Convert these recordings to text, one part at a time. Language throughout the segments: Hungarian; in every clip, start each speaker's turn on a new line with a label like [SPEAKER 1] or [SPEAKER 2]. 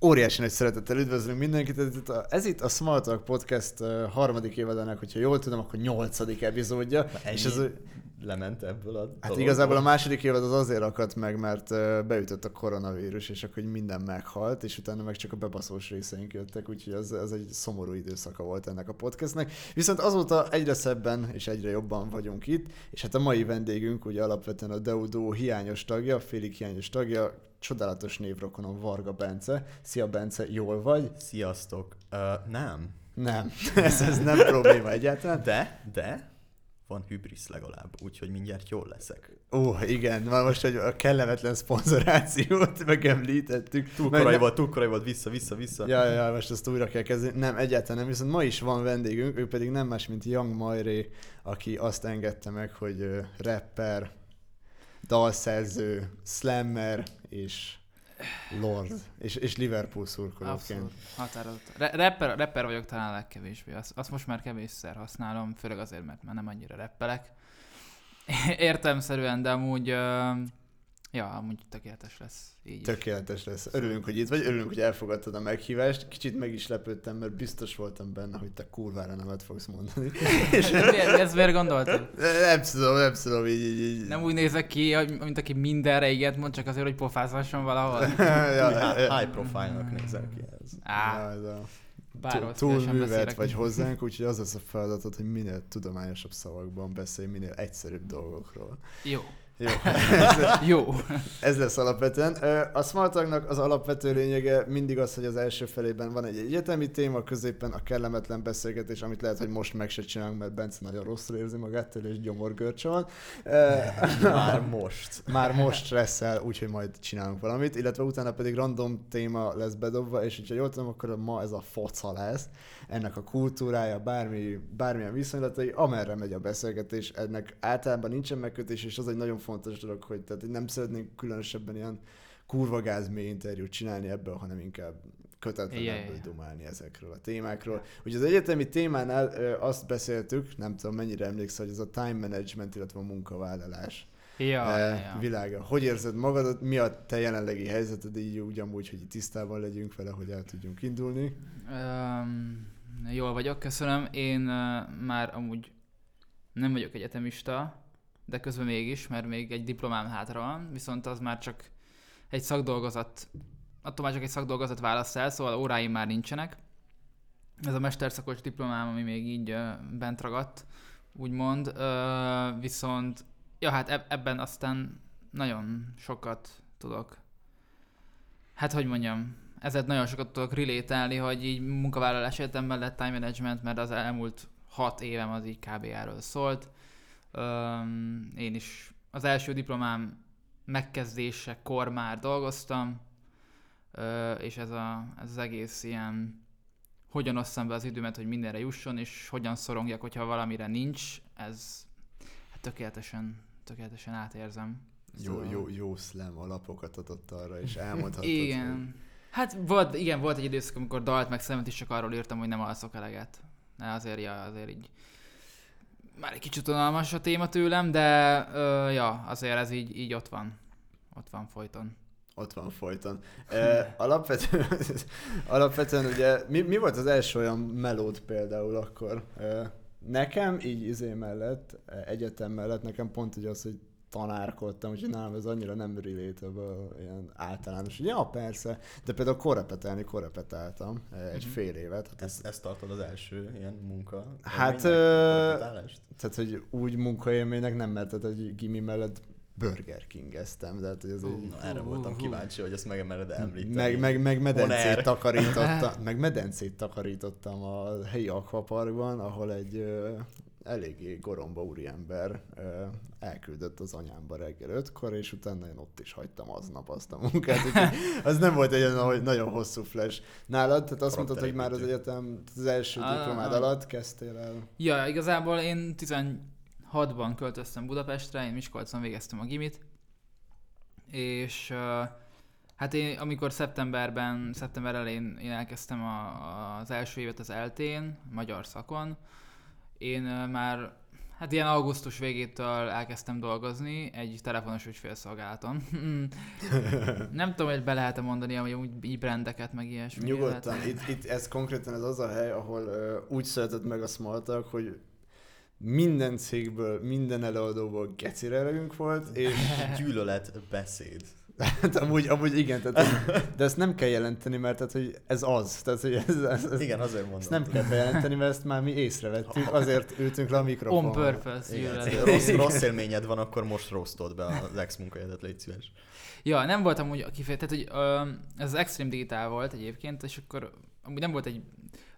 [SPEAKER 1] Óriási nagy szeretettel üdvözlünk mindenkit. Ez itt a, ez itt a Small Talk Podcast harmadik évadának, hogyha jól tudom, akkor nyolcadik epizódja. És ez,
[SPEAKER 2] lement ebből a
[SPEAKER 1] hát
[SPEAKER 2] dologból.
[SPEAKER 1] igazából a második évad az azért akadt meg, mert beütött a koronavírus, és akkor minden meghalt, és utána meg csak a bebaszós részeink jöttek, úgyhogy az, az egy szomorú időszaka volt ennek a podcastnek. Viszont azóta egyre szebben és egyre jobban vagyunk itt, és hát a mai vendégünk ugye alapvetően a Deudó hiányos tagja, félig hiányos tagja, csodálatos névrokonom Varga Bence. Szia Bence, jól vagy?
[SPEAKER 2] Sziasztok. Uh, nem.
[SPEAKER 1] Nem, ez, ez nem probléma egyáltalán.
[SPEAKER 2] De, de van hübrisz legalább, úgyhogy mindjárt jól leszek.
[SPEAKER 1] Ó, igen, már most hogy a kellemetlen szponzorációt megemlítettük.
[SPEAKER 2] Túl korai
[SPEAKER 1] ne-
[SPEAKER 2] volt, túl korai volt, vissza, vissza, vissza.
[SPEAKER 1] Ja, ja, most ezt újra kell kezdeni. Nem, egyáltalán nem, viszont ma is van vendégünk, ő pedig nem más, mint Young Majré, aki azt engedte meg, hogy rapper, dalszerző, slammer és lord, és, és Liverpool szurkolóként.
[SPEAKER 3] Abszolút, határozott. Re- rapper, rapper vagyok talán a legkevésbé. Azt, azt most már kevésszer használom, főleg azért, mert már nem annyira rappelek. Értelmszerűen, de amúgy, uh, ja, amúgy tökéletes lesz. Így is.
[SPEAKER 1] Tökéletes lesz. Örülünk, hogy itt vagy, örülünk, hogy elfogadtad a meghívást. Kicsit meg is lepődtem, mert biztos voltam benne, hogy te kurvára nemet fogsz mondani. És
[SPEAKER 3] Mi- Ezt miért gondoltad?
[SPEAKER 1] nem tudom, nem tudom, így, így, így.
[SPEAKER 3] Nem úgy nézek ki, mint aki mindenre igent mond, csak azért, hogy pofázhasson valahol.
[SPEAKER 1] ja,
[SPEAKER 2] high profile-nak nézel ki ez.
[SPEAKER 3] Á,
[SPEAKER 1] Ja, ez a... túl művelt vagy hozzánk, úgyhogy az lesz a feladatod, hogy minél tudományosabb szavakban beszélj, minél egyszerűbb dolgokról.
[SPEAKER 3] Jó.
[SPEAKER 1] Jó, ez,
[SPEAKER 3] Jó.
[SPEAKER 1] ez lesz alapvetően. A Smartagnak az alapvető lényege mindig az, hogy az első felében van egy egyetemi téma, középen a kellemetlen beszélgetés, amit lehet, hogy most meg se csinálunk, mert Bence nagyon rosszul érzi magát, tőle és gyomorgörcse van.
[SPEAKER 2] Már most.
[SPEAKER 1] Már most stresszel, úgyhogy majd csinálunk valamit, illetve utána pedig random téma lesz bedobva, és hogyha jól tudom, akkor ma ez a foca lesz, ennek a kultúrája, bármi, bármilyen viszonylatai, amerre megy a beszélgetés, ennek általában nincsen megkötés, és az egy nagyon fontos dolog, hogy tehát nem szeretnénk különösebben ilyen kurva gáz mély interjút csinálni ebből, hanem inkább kötetlenebből
[SPEAKER 3] ja, ja.
[SPEAKER 1] dumálni ezekről a témákról. Ugye az egyetemi témánál ö, azt beszéltük, nem tudom mennyire emlékszel, hogy ez a time management, illetve a munkavállalás
[SPEAKER 3] Ja,
[SPEAKER 1] eh,
[SPEAKER 3] ja.
[SPEAKER 1] világa. Hogy érzed magadat, mi a te jelenlegi helyzeted, így ugyanúgy, hogy tisztában legyünk vele, hogy el tudjunk indulni.
[SPEAKER 3] Um, jól vagyok, köszönöm. Én uh, már amúgy nem vagyok egyetemista, de közben mégis, mert még egy diplomám hátra van, viszont az már csak egy szakdolgozat, attól már csak egy szakdolgozat választ el, szóval óráim már nincsenek. Ez a mesterszakos diplomám, ami még így bent ragadt, úgymond. Viszont, ja hát eb- ebben aztán nagyon sokat tudok hát hogy mondjam, ezért nagyon sokat tudok relételni, hogy így munkavállalás egyetem mellett time management, mert az elmúlt hat évem az így kb. erről szólt. Én is az első diplomám megkezdésekor már dolgoztam, és ez, a, ez az egész ilyen hogyan osszam be az időmet, hogy mindenre jusson, és hogyan szorongjak, hogyha valamire nincs, ez hát tökéletesen, tökéletesen átérzem.
[SPEAKER 1] Jó,
[SPEAKER 3] Szóval-
[SPEAKER 1] jó, jó slam alapokat adott arra, és elmondhatod. hogy-
[SPEAKER 3] igen. Hát volt, igen, volt egy időszak, amikor dalt meg szemet is csak arról írtam, hogy nem alszok eleget. De azért, ja, azért így már egy kicsit unalmas a téma tőlem, de ö, ja, azért ez így, így ott van. Ott van folyton.
[SPEAKER 1] Ott van folyton. E, alapvetően, alapvetően ugye, mi, mi volt az első olyan melód például akkor? E, nekem így izé mellett, egyetem mellett, nekem pont ugye az, hogy tanárkodtam, úgyhogy nálam ez annyira nem relatable, ilyen általános. Ja, persze, de például korrepetelni korrepetáltam e, egy
[SPEAKER 3] Mhm.
[SPEAKER 1] fél évet. Hát ez,
[SPEAKER 2] Ezt, ezt tartod az első ilyen munka?
[SPEAKER 1] Hát, ö, tehát, hogy úgy munkaélménynek nem, mert tehát, hogy gimi mellett Burger King-eztem, tehát hogy az
[SPEAKER 3] Ú.
[SPEAKER 1] így...
[SPEAKER 2] Na, erre
[SPEAKER 3] Hú,
[SPEAKER 2] voltam
[SPEAKER 3] hú.
[SPEAKER 2] kíváncsi, hogy ezt megemeled említeni.
[SPEAKER 1] Meg, meg, meg medencét takarítottam, meg medencét takarítottam a helyi akvaparkban, ahol egy eléggé goromba úriember elküldött az anyámba reggel ötkor, és utána én ott is hagytam aznap azt a munkát, az nem volt egy olyan hogy nagyon hosszú flash. Nálad, tehát azt mondtad, hogy már az egyetem az első diplomád alatt kezdtél el.
[SPEAKER 3] Ja, igazából én 16-ban költöztem Budapestre, én Miskolcon végeztem a gimit, és hát én amikor szeptemberben, szeptember elején én elkezdtem a, az első évet az eltén, magyar szakon, én már Hát ilyen augusztus végétől elkezdtem dolgozni egy telefonos ügyfélszolgálaton. nem tudom, hogy be lehet mondani, hogy úgy így brandeket, meg ilyesmi.
[SPEAKER 1] Nyugodtan, itt, itt ez konkrétan ez az a hely, ahol uh, úgy született meg a Smalltalk, hogy minden cégből, minden előadóból gecire volt, és
[SPEAKER 2] Gyűlölet beszéd.
[SPEAKER 1] Hát amúgy, amúgy igen, tehát, de ezt nem kell jelenteni, mert tehát, hogy ez az. Tehát, hogy ez, ez, ez,
[SPEAKER 2] Igen, azért mondom.
[SPEAKER 1] ezt nem kell bejelenteni, mert ezt már mi észrevettük, azért ültünk le a mikrofonra.
[SPEAKER 3] On purpose,
[SPEAKER 2] Igen, rossz, rossz élményed van, akkor most rosztod be az ex munkahelyedet, légy szíves.
[SPEAKER 3] Ja, nem voltam úgy kifejezetten, tehát hogy ö, ez az Extreme Digital volt egyébként, és akkor amúgy nem volt egy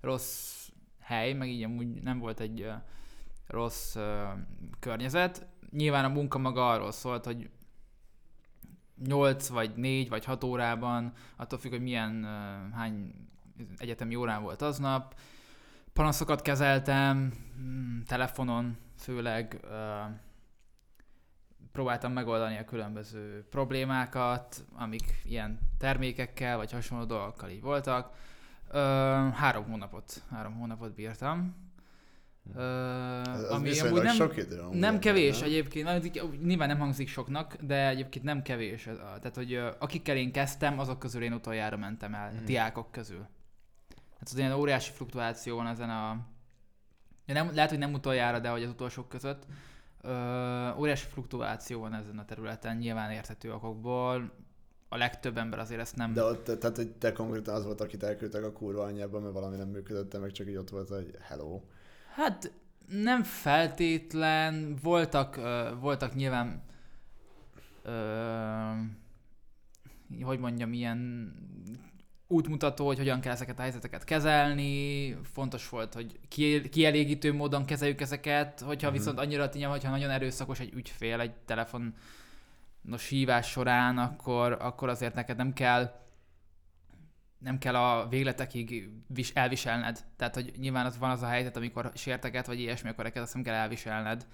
[SPEAKER 3] rossz hely, meg így amúgy nem volt egy ö, rossz ö, környezet. Nyilván a munka maga arról szólt, hogy 8 vagy 4 vagy 6 órában, attól függ, hogy milyen, hány egyetemi órán volt aznap. Panaszokat kezeltem, mm, telefonon főleg, próbáltam megoldani a különböző problémákat, amik ilyen termékekkel vagy hasonló dolgokkal így voltak. Három hónapot, három hónapot bírtam. Ö,
[SPEAKER 1] Ez, az
[SPEAKER 3] ami amúgy nem,
[SPEAKER 1] sok idő. amúgy
[SPEAKER 3] nem kevés
[SPEAKER 1] nem?
[SPEAKER 3] egyébként, nyilván nem hangzik soknak, de egyébként nem kevés. Tehát, hogy akikkel én kezdtem, azok közül én utoljára mentem el, a
[SPEAKER 2] Mhm.
[SPEAKER 3] diákok közül. Hát az ilyen óriási fluktuáció van ezen a... Nem, lehet, hogy nem utoljára, de hogy az utolsók között. Ö, óriási fluktuáció van ezen a területen, nyilván érthető okokból. A legtöbb ember azért ezt nem...
[SPEAKER 1] De ott, tehát, hogy te konkrétan az volt, akit elküldtek a kurva anyjába, mert valami nem működött, meg csak így ott volt, hogy hello.
[SPEAKER 3] Hát nem feltétlen, voltak, ö, voltak nyilván, ö, hogy mondjam, ilyen útmutató, hogy hogyan kell ezeket a helyzeteket kezelni, fontos volt, hogy ki- kielégítő módon kezeljük ezeket, hogyha
[SPEAKER 1] Mhm.
[SPEAKER 3] viszont annyira tényleg, hogyha nagyon erőszakos egy ügyfél egy telefonos hívás során, akkor, akkor azért neked nem kell nem kell a végletekig vis- elviselned. Tehát, hogy nyilván az van az a helyzet, amikor sérteket, vagy ilyesmi, akkor neked azt nem kell elviselned.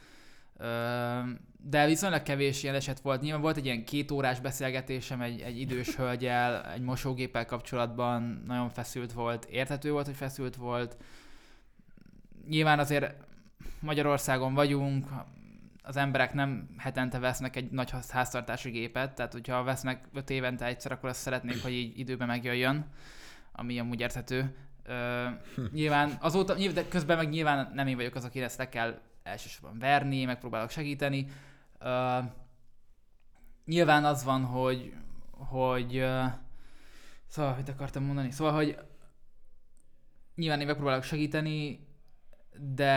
[SPEAKER 3] De viszonylag kevés ilyen eset volt. Nyilván volt egy ilyen két órás beszélgetésem egy, egy idős hölgyel, egy mosógéppel kapcsolatban, nagyon feszült volt, érthető volt, hogy feszült volt. Nyilván azért Magyarországon vagyunk, az emberek nem hetente vesznek egy nagy ház- háztartási gépet, tehát hogyha vesznek öt évente egyszer, akkor azt szeretnék, hogy így időben megjöjjön, ami amúgy érthető. Ö, nyilván azóta, nyilván, de közben meg nyilván nem én vagyok az, aki ezt le kell elsősorban verni, megpróbálok segíteni. Ö, nyilván az van, hogy, hogy ö, szóval, mit akartam mondani? Szóval, hogy nyilván én megpróbálok segíteni, de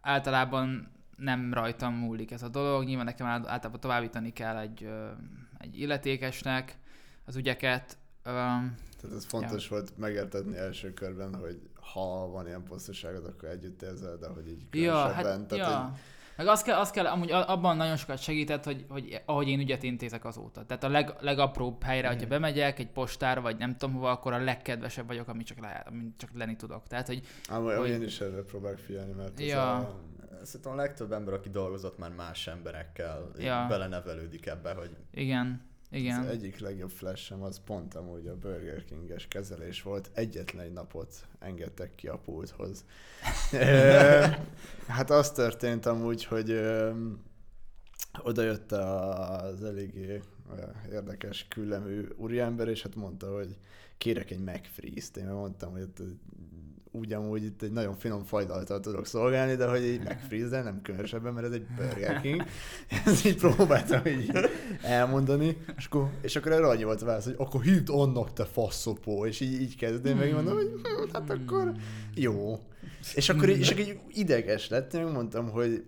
[SPEAKER 3] általában nem rajtam múlik ez a dolog. Nyilván nekem ál- általában továbbítani kell egy, egy illetékesnek az ügyeket.
[SPEAKER 1] Tehát ez fontos volt megértetni első körben, hogy ha van ilyen posztosságod, akkor együtt érzel, de hogy így
[SPEAKER 3] Ja,
[SPEAKER 1] különösebben.
[SPEAKER 3] hát,
[SPEAKER 1] tehát,
[SPEAKER 3] ja.
[SPEAKER 1] hogy
[SPEAKER 3] Meg azt kell, azt kell, amúgy abban nagyon sokat segített, hogy, hogy ahogy én ügyet intézek azóta. Tehát a leg, legapróbb helyre, hogyha
[SPEAKER 2] Mhm.
[SPEAKER 3] bemegyek, egy postára, vagy nem tudom hova, akkor a legkedvesebb vagyok, amit csak, lehet, amit csak lenni tudok. Tehát, hogy
[SPEAKER 1] Ám,
[SPEAKER 3] hogy-
[SPEAKER 1] én is erre próbálok figyelni, mert
[SPEAKER 3] Ja.
[SPEAKER 1] a,
[SPEAKER 2] Szerintem a legtöbb ember, aki dolgozott már más emberekkel,
[SPEAKER 3] Ja.
[SPEAKER 2] belenevelődik ebbe, hogy
[SPEAKER 3] igen, igen.
[SPEAKER 1] Az egyik legjobb flashem az pont amúgy a Burger King-es kezelés volt. Egyetlen egy napot engedtek ki a pulthoz. Hát az történt amúgy, hogy ö, oda jött az eléggé érdekes küllemű úriember, és hát mondta, hogy kérek egy McFreeze-t. Én meg mondtam, hogy itt, úgy amúgy itt egy nagyon finom fajdaltal tudok szolgálni, de hogy egy McFreeze, nem különösebben, mert ez egy Burger King. Ezt így próbáltam így elmondani, és akkor, és akkor erre annyi volt a válasz, hogy akkor hívd annak te faszopó, és így, így kezdem, meg mondom, hogy hm, hát akkor jó. És akkor, így- és akkor így ideges lett, én mondtam, hogy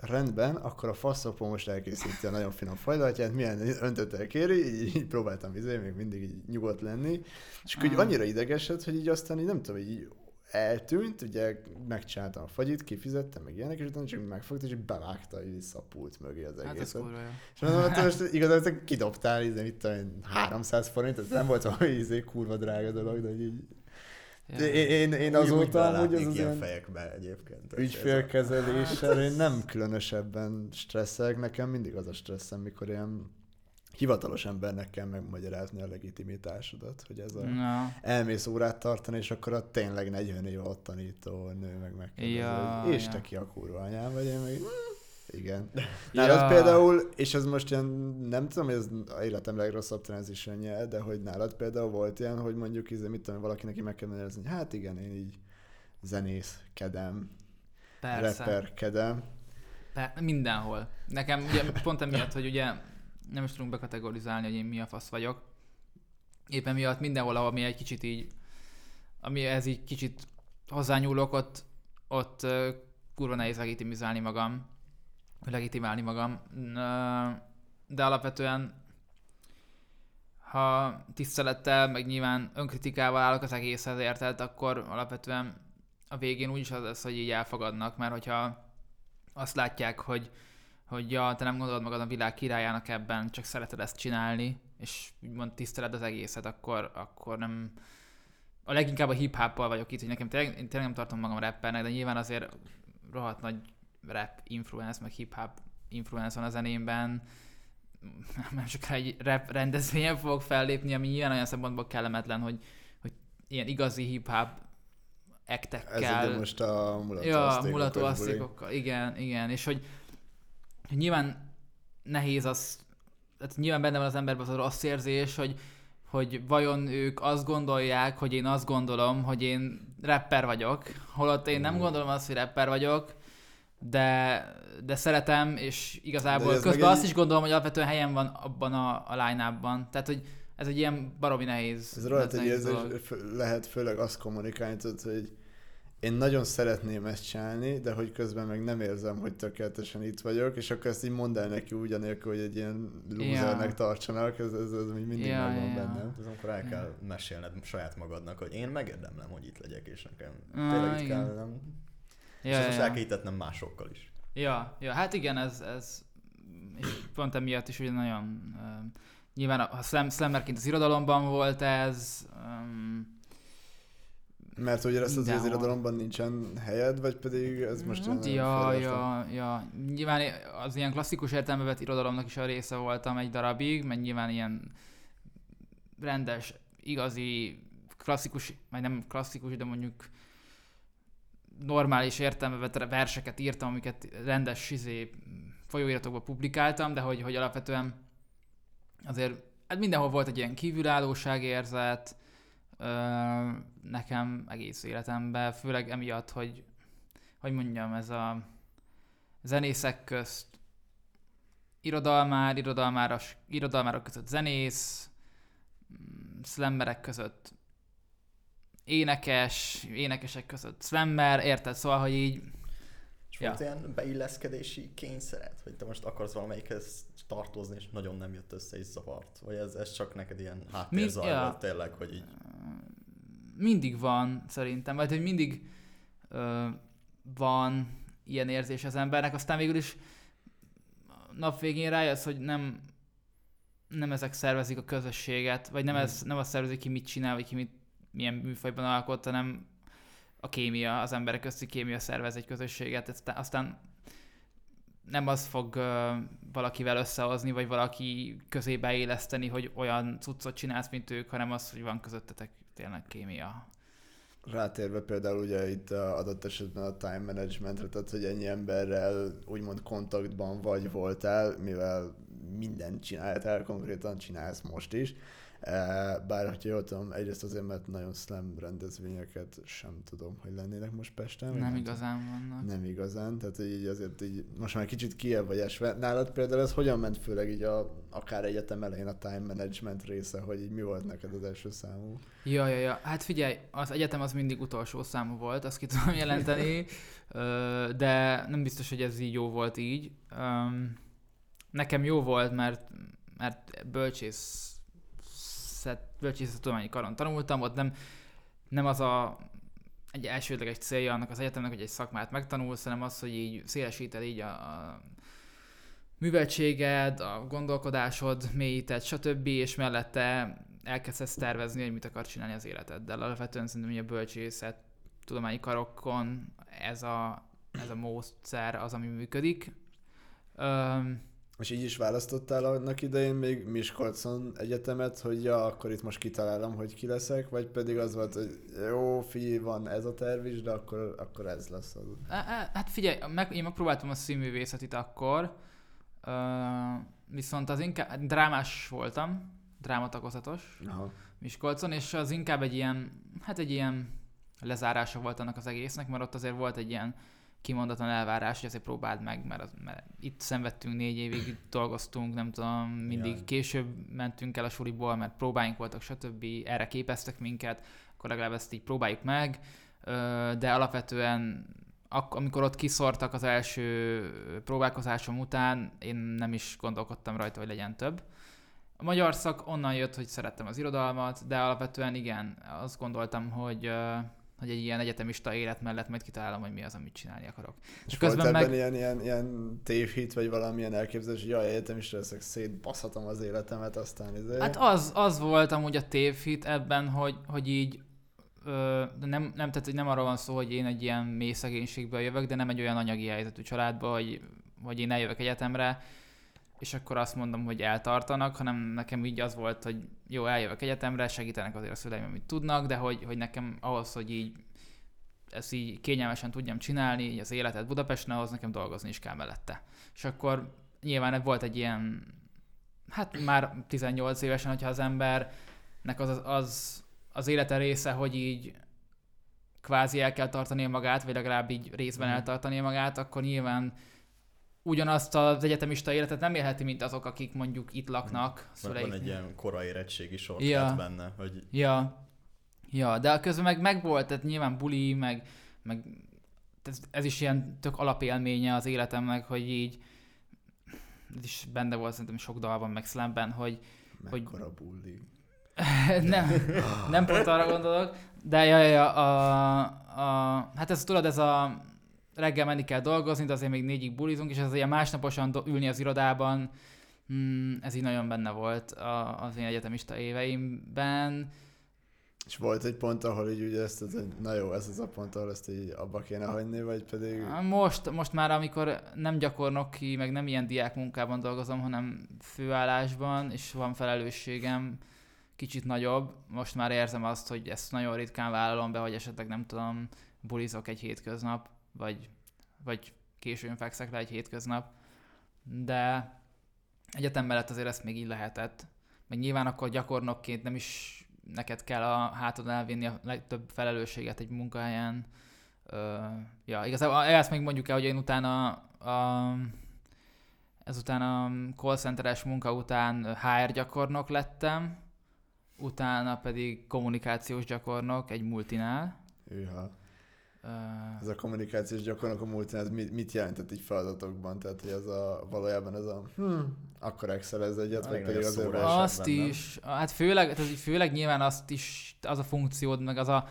[SPEAKER 1] rendben, akkor a faszopó most elkészíti a nagyon finom fajlatját, milyen öntöttel kéri, így, így próbáltam izé, még mindig így nyugodt lenni, és akkor így
[SPEAKER 3] Ah.
[SPEAKER 1] annyira ideges lett, hogy így aztán így nem tudom, így eltűnt, ugye megcsináltam a fagyit, kifizettem, meg ilyenek, és utána csak megfogta, és bevágta így vissza a pult mögé az
[SPEAKER 3] Hát ez
[SPEAKER 1] egészet.
[SPEAKER 3] kurva jó.
[SPEAKER 1] és mondom, hogy te most igazából kidobtál, izé, mit tudom én, 300 forint, ez nem volt valami izé, kurva drága dolog, de hogy így...
[SPEAKER 3] Ja.
[SPEAKER 1] Én, én, én azóta
[SPEAKER 2] belelátnék
[SPEAKER 1] az az
[SPEAKER 2] ilyen
[SPEAKER 1] ilyen
[SPEAKER 2] fejekbe egyébként. hogy
[SPEAKER 1] ügyfélkezeléssel én nem különösebben stresszelek, nekem mindig az a stresszem, mikor ilyen hivatalos embernek kell megmagyarázni a legitimitásodat, hogy ez a...
[SPEAKER 3] Na,
[SPEAKER 1] Elmész órát tartani, és akkor a tényleg 40 év ott tanító nő meg megkérdezi,
[SPEAKER 3] Ja,
[SPEAKER 1] hogy és
[SPEAKER 3] ja.
[SPEAKER 1] te ki a kurva anyám vagy, én meg "Mm, igen. Nálad
[SPEAKER 3] Ja.
[SPEAKER 1] például, és ez most ilyen, nem tudom, hogy ez a életem legrosszabb transitionje, de hogy nálad például volt ilyen, hogy mondjuk, izé, mit tudom, valaki neki meg kell magyarázni, hogy hát igen, én így zenészkedem,
[SPEAKER 3] persze.
[SPEAKER 1] rapperkedem.
[SPEAKER 3] Per, mindenhol. Nekem ugye pont emiatt, hogy ugye nem is tudunk bekategorizálni, hogy én mi a fasz vagyok. Éppen miatt mindenhol, ahol mi egy kicsit így, ami ez így kicsit hozzányúlok, ott, ott ö, kurva nehéz legitimizálni magam, legitimálni magam. De alapvetően, ha tisztelettel, meg nyilván önkritikával állok az egészhez érted, akkor alapvetően a végén úgyis az lesz, hogy így elfogadnak, mert hogyha azt látják, hogy, hogy ja, te nem gondolod magad a világ királyának ebben, csak szereted ezt csinálni, és úgymond tiszteled az egészet, akkor, akkor nem... A leginkább a hip hoppal vagyok itt, hogy nekem tényleg, én tényleg nem tartom magam rappernek, de nyilván azért rohadt nagy rap influence, meg hip hop influence van a zenémben. Nem csak egy rap rendezvényen fogok fellépni, ami nyilván olyan szempontból kellemetlen, hogy, hogy ilyen igazi hip hop
[SPEAKER 1] Ez
[SPEAKER 3] ektekkel
[SPEAKER 1] ugye most a mulató
[SPEAKER 3] Ja, mulató igen, igen, és hogy nyilván nehéz az, tehát nyilván benne van az emberben az a rossz érzés, hogy, hogy vajon ők azt gondolják, hogy én azt gondolom, hogy én rapper vagyok, holott én nem
[SPEAKER 1] Mm.
[SPEAKER 3] gondolom azt, hogy rapper vagyok, de, de szeretem, és igazából
[SPEAKER 1] ez
[SPEAKER 3] közben
[SPEAKER 1] egy-
[SPEAKER 3] azt is gondolom, hogy alapvetően helyen van abban a, a line Tehát, hogy ez egy ilyen baromi nehéz.
[SPEAKER 1] Ez egy érzés,
[SPEAKER 3] dolog.
[SPEAKER 1] fő- lehet főleg azt kommunikálni, tudod, hogy én nagyon szeretném ezt csinálni, de hogy közben meg nem érzem, hogy tökéletesen itt vagyok, és akkor ezt így mondd el neki úgy, anélkül, hogy egy ilyen losernek
[SPEAKER 3] Ja.
[SPEAKER 1] tartsanak, ez, ez, ez még mindig
[SPEAKER 3] Ja,
[SPEAKER 1] megvan
[SPEAKER 3] ja.
[SPEAKER 1] bennem.
[SPEAKER 2] Ez amikor el kell mesélned saját magadnak, hogy én megérdemlem, hogy itt legyek, és nekem
[SPEAKER 3] Ah,
[SPEAKER 2] tényleg itt
[SPEAKER 3] igen.
[SPEAKER 2] kell, nem?
[SPEAKER 3] Ja,
[SPEAKER 2] és ezt most el kell hitetnem másokkal is.
[SPEAKER 3] Ja, ja, hát igen, ez, ez és pont emiatt is ugye nagyon uh, nyilván ha slam, slammerként az irodalomban volt ez, um,
[SPEAKER 1] Mert hogy ezt az, irodalomban nincsen helyed, vagy pedig ez most
[SPEAKER 3] hát, ja, ja, ja, nyilván az ilyen klasszikus értelme vett irodalomnak is a része voltam egy darabig, mert nyilván ilyen rendes, igazi, klasszikus, vagy nem klasszikus, de mondjuk normális értelme vett verseket írtam, amiket rendes izé, folyóiratokban publikáltam, de hogy, hogy alapvetően azért hát mindenhol volt egy ilyen kívülállóságérzet, nekem egész életemben, főleg emiatt, hogy hogy mondjam, ez a zenészek közt irodalmár, irodalmáros, irodalmárok között zenész, mm, slammerek között énekes, énekesek között slammer, érted? Szóval, hogy így
[SPEAKER 2] És
[SPEAKER 3] Ja.
[SPEAKER 2] volt ilyen beilleszkedési kényszered, hogy te most akarsz valamelyikhez tartozni, és nagyon nem jött össze és zavart? Vagy ez, ez csak neked ilyen háttérzaj
[SPEAKER 3] ja.
[SPEAKER 2] volt tényleg, hogy így
[SPEAKER 3] mindig van szerintem, vagy hogy mindig ö, van ilyen érzés az embernek, aztán végül is nap végén rájössz, hogy nem, nem ezek szervezik a közösséget, vagy nem,
[SPEAKER 2] Mhm.
[SPEAKER 3] ez, nem azt szervezik ki, mit csinál, vagy ki mit, milyen műfajban alkot, hanem a kémia, az emberek közti kémia szervez egy közösséget, aztán nem az fog ö, valakivel összehozni, vagy valaki közé beéleszteni, hogy olyan cuccot csinálsz, mint ők, hanem az, hogy van közöttetek tényleg kémia.
[SPEAKER 1] Rátérve például ugye itt adott esetben a time managementre, tehát hogy ennyi emberrel úgymond kontaktban vagy voltál, mivel mindent csináltál, konkrétan csinálsz most is. Bár, hogyha jól tudom, egyrészt azért, mert nagyon slam rendezvényeket sem tudom, hogy lennének most Pesten.
[SPEAKER 3] Nem
[SPEAKER 1] tudom.
[SPEAKER 3] igazán vannak.
[SPEAKER 1] Nem igazán, tehát így azért így most már kicsit kiebb vagy esve. Nálad például ez hogyan ment főleg így a, akár egyetem elején a time management része, hogy így mi volt neked az első számú?
[SPEAKER 3] Ja, ja, ja. Hát figyelj, az egyetem az mindig utolsó számú volt, azt ki tudom jelenteni, de nem biztos, hogy ez így jó volt így. Nekem jó volt, mert, mert bölcsész bölcsészettudományi karon tanultam, ott nem, nem az a egy elsődleges célja annak az egyetemnek, hogy egy szakmát megtanulsz, hanem az, hogy így szélesíted így a, a műveltséged, a gondolkodásod, mélyíted, stb. és mellette elkezdesz tervezni, hogy mit akarsz csinálni az életeddel. Alapvetően szerintem hogy a bölcsészet tudományi karokon ez a, ez a módszer az, ami működik. Öm,
[SPEAKER 1] És így is választottál annak idején még Miskolcon egyetemet, hogy ja, akkor itt most kitalálom, hogy ki leszek, vagy pedig az volt, hogy jó, figyelj, van ez a terv is, de akkor, akkor ez lesz az.
[SPEAKER 3] Hát figyelj, meg, én megpróbáltam a színművészetit akkor, viszont az inkább drámás voltam, drámatagozatos
[SPEAKER 1] Aha.
[SPEAKER 3] Miskolcon, és az inkább egy ilyen, hát egy ilyen lezárása volt annak az egésznek, mert ott azért volt egy ilyen kimondatlan elvárás, hogy azért próbáld meg, mert, az, mert itt szenvedtünk négy évig, itt dolgoztunk, nem tudom, mindig
[SPEAKER 2] Jaj.
[SPEAKER 3] később mentünk el a suliból, mert próbáink voltak, stb. Erre képeztek minket, akkor legalább ezt így próbáljuk meg, de alapvetően ak- amikor ott kiszortak az első próbálkozásom után, én nem is gondolkodtam rajta, hogy legyen több. A magyar szak onnan jött, hogy szerettem az irodalmat, de alapvetően igen, azt gondoltam, hogy, hogy egy ilyen egyetemista élet mellett majd kitalálom, hogy mi az, amit csinálni akarok.
[SPEAKER 1] És
[SPEAKER 3] közben
[SPEAKER 1] volt ebben
[SPEAKER 3] meg-
[SPEAKER 1] ilyen, ilyen, ilyen tévhit, vagy valamilyen elképzelés, hogy jaj, egyetemista leszek, szétbaszhatom az életemet, aztán izé.
[SPEAKER 3] Hát az, az volt amúgy a tévhit ebben, hogy, hogy így de nem, nem, tehát nem arról van szó, hogy én egy ilyen mély szegénységből jövök, de nem egy olyan anyagi helyzetű családba, hogy, hogy én eljövök egyetemre, és akkor azt mondom, hogy eltartanak, hanem nekem így az volt, hogy jó, eljövök egyetemre, segítenek azért a szüleim, amit tudnak, de hogy, hogy nekem ahhoz, hogy így ezt így kényelmesen tudjam csinálni, így az életet Budapesten, ahhoz nekem dolgozni is kell mellette. És akkor nyilván volt egy ilyen, hát már 18 évesen, hogyha az embernek az, az, az élete része, hogy így kvázi el kell tartania magát, vagy legalább így részben
[SPEAKER 2] Mhm.
[SPEAKER 3] eltartania magát, akkor nyilván ugyanazt az egyetemista életet nem élheti, mint azok, akik mondjuk itt laknak. Szüleik.
[SPEAKER 2] van egy ilyen korai érettségi sor
[SPEAKER 3] Ja.
[SPEAKER 2] benne, hogy
[SPEAKER 3] Ja, ja, de közben meg, meg volt, tehát nyilván buli, meg, meg ez, ez is ilyen tök alapélménye az életemnek, hogy így ez is benne volt szerintem sok dalban, meg slamben, hogy hogy-
[SPEAKER 1] Mekkora bulli.
[SPEAKER 3] nem, nem pont arra gondolok, de ja, ja, ja, a, a, hát ez tudod, ez a reggel menni kell dolgozni, de azért még négyig bulizunk, és ez ilyen másnaposan do- ülni az irodában, mm, ez így nagyon benne volt a, az én egyetemista éveimben.
[SPEAKER 1] És volt egy pont, ahol így úgy ezt, hogy na jó, ez az a pont, ahol ezt így abba kéne hagyni, vagy pedig...
[SPEAKER 3] Most, most már, amikor nem gyakornoki, meg nem ilyen diák munkában dolgozom, hanem főállásban, és van felelősségem kicsit nagyobb, most már érzem azt, hogy ezt nagyon ritkán vállalom be, hogy esetleg nem tudom, bulizok egy hétköznap, vagy, vagy későn fekszek le egy hétköznap, de egyetem mellett azért ezt még így lehetett. Meg nyilván akkor gyakornokként nem is neked kell a hátadon elvinni a legtöbb felelősséget egy munkahelyen, Ö, ja, igazából ezt még mondjuk el, hogy én utána a, ezután a call centeres munka után HR gyakornok lettem, utána pedig kommunikációs gyakornok egy multinál.
[SPEAKER 1] Hűha.
[SPEAKER 3] Ö,
[SPEAKER 1] Ez a kommunikációs gyakornok a múltán, ez mit, mit jelentett így feladatokban? Tehát, hogy ez a, valójában ez a, hm, akkor excel ez egyet,
[SPEAKER 2] A
[SPEAKER 1] vagy pedig van.
[SPEAKER 3] azt
[SPEAKER 2] bennem.
[SPEAKER 3] is, hát főleg, tehát főleg nyilván azt is, az a funkciód, meg az a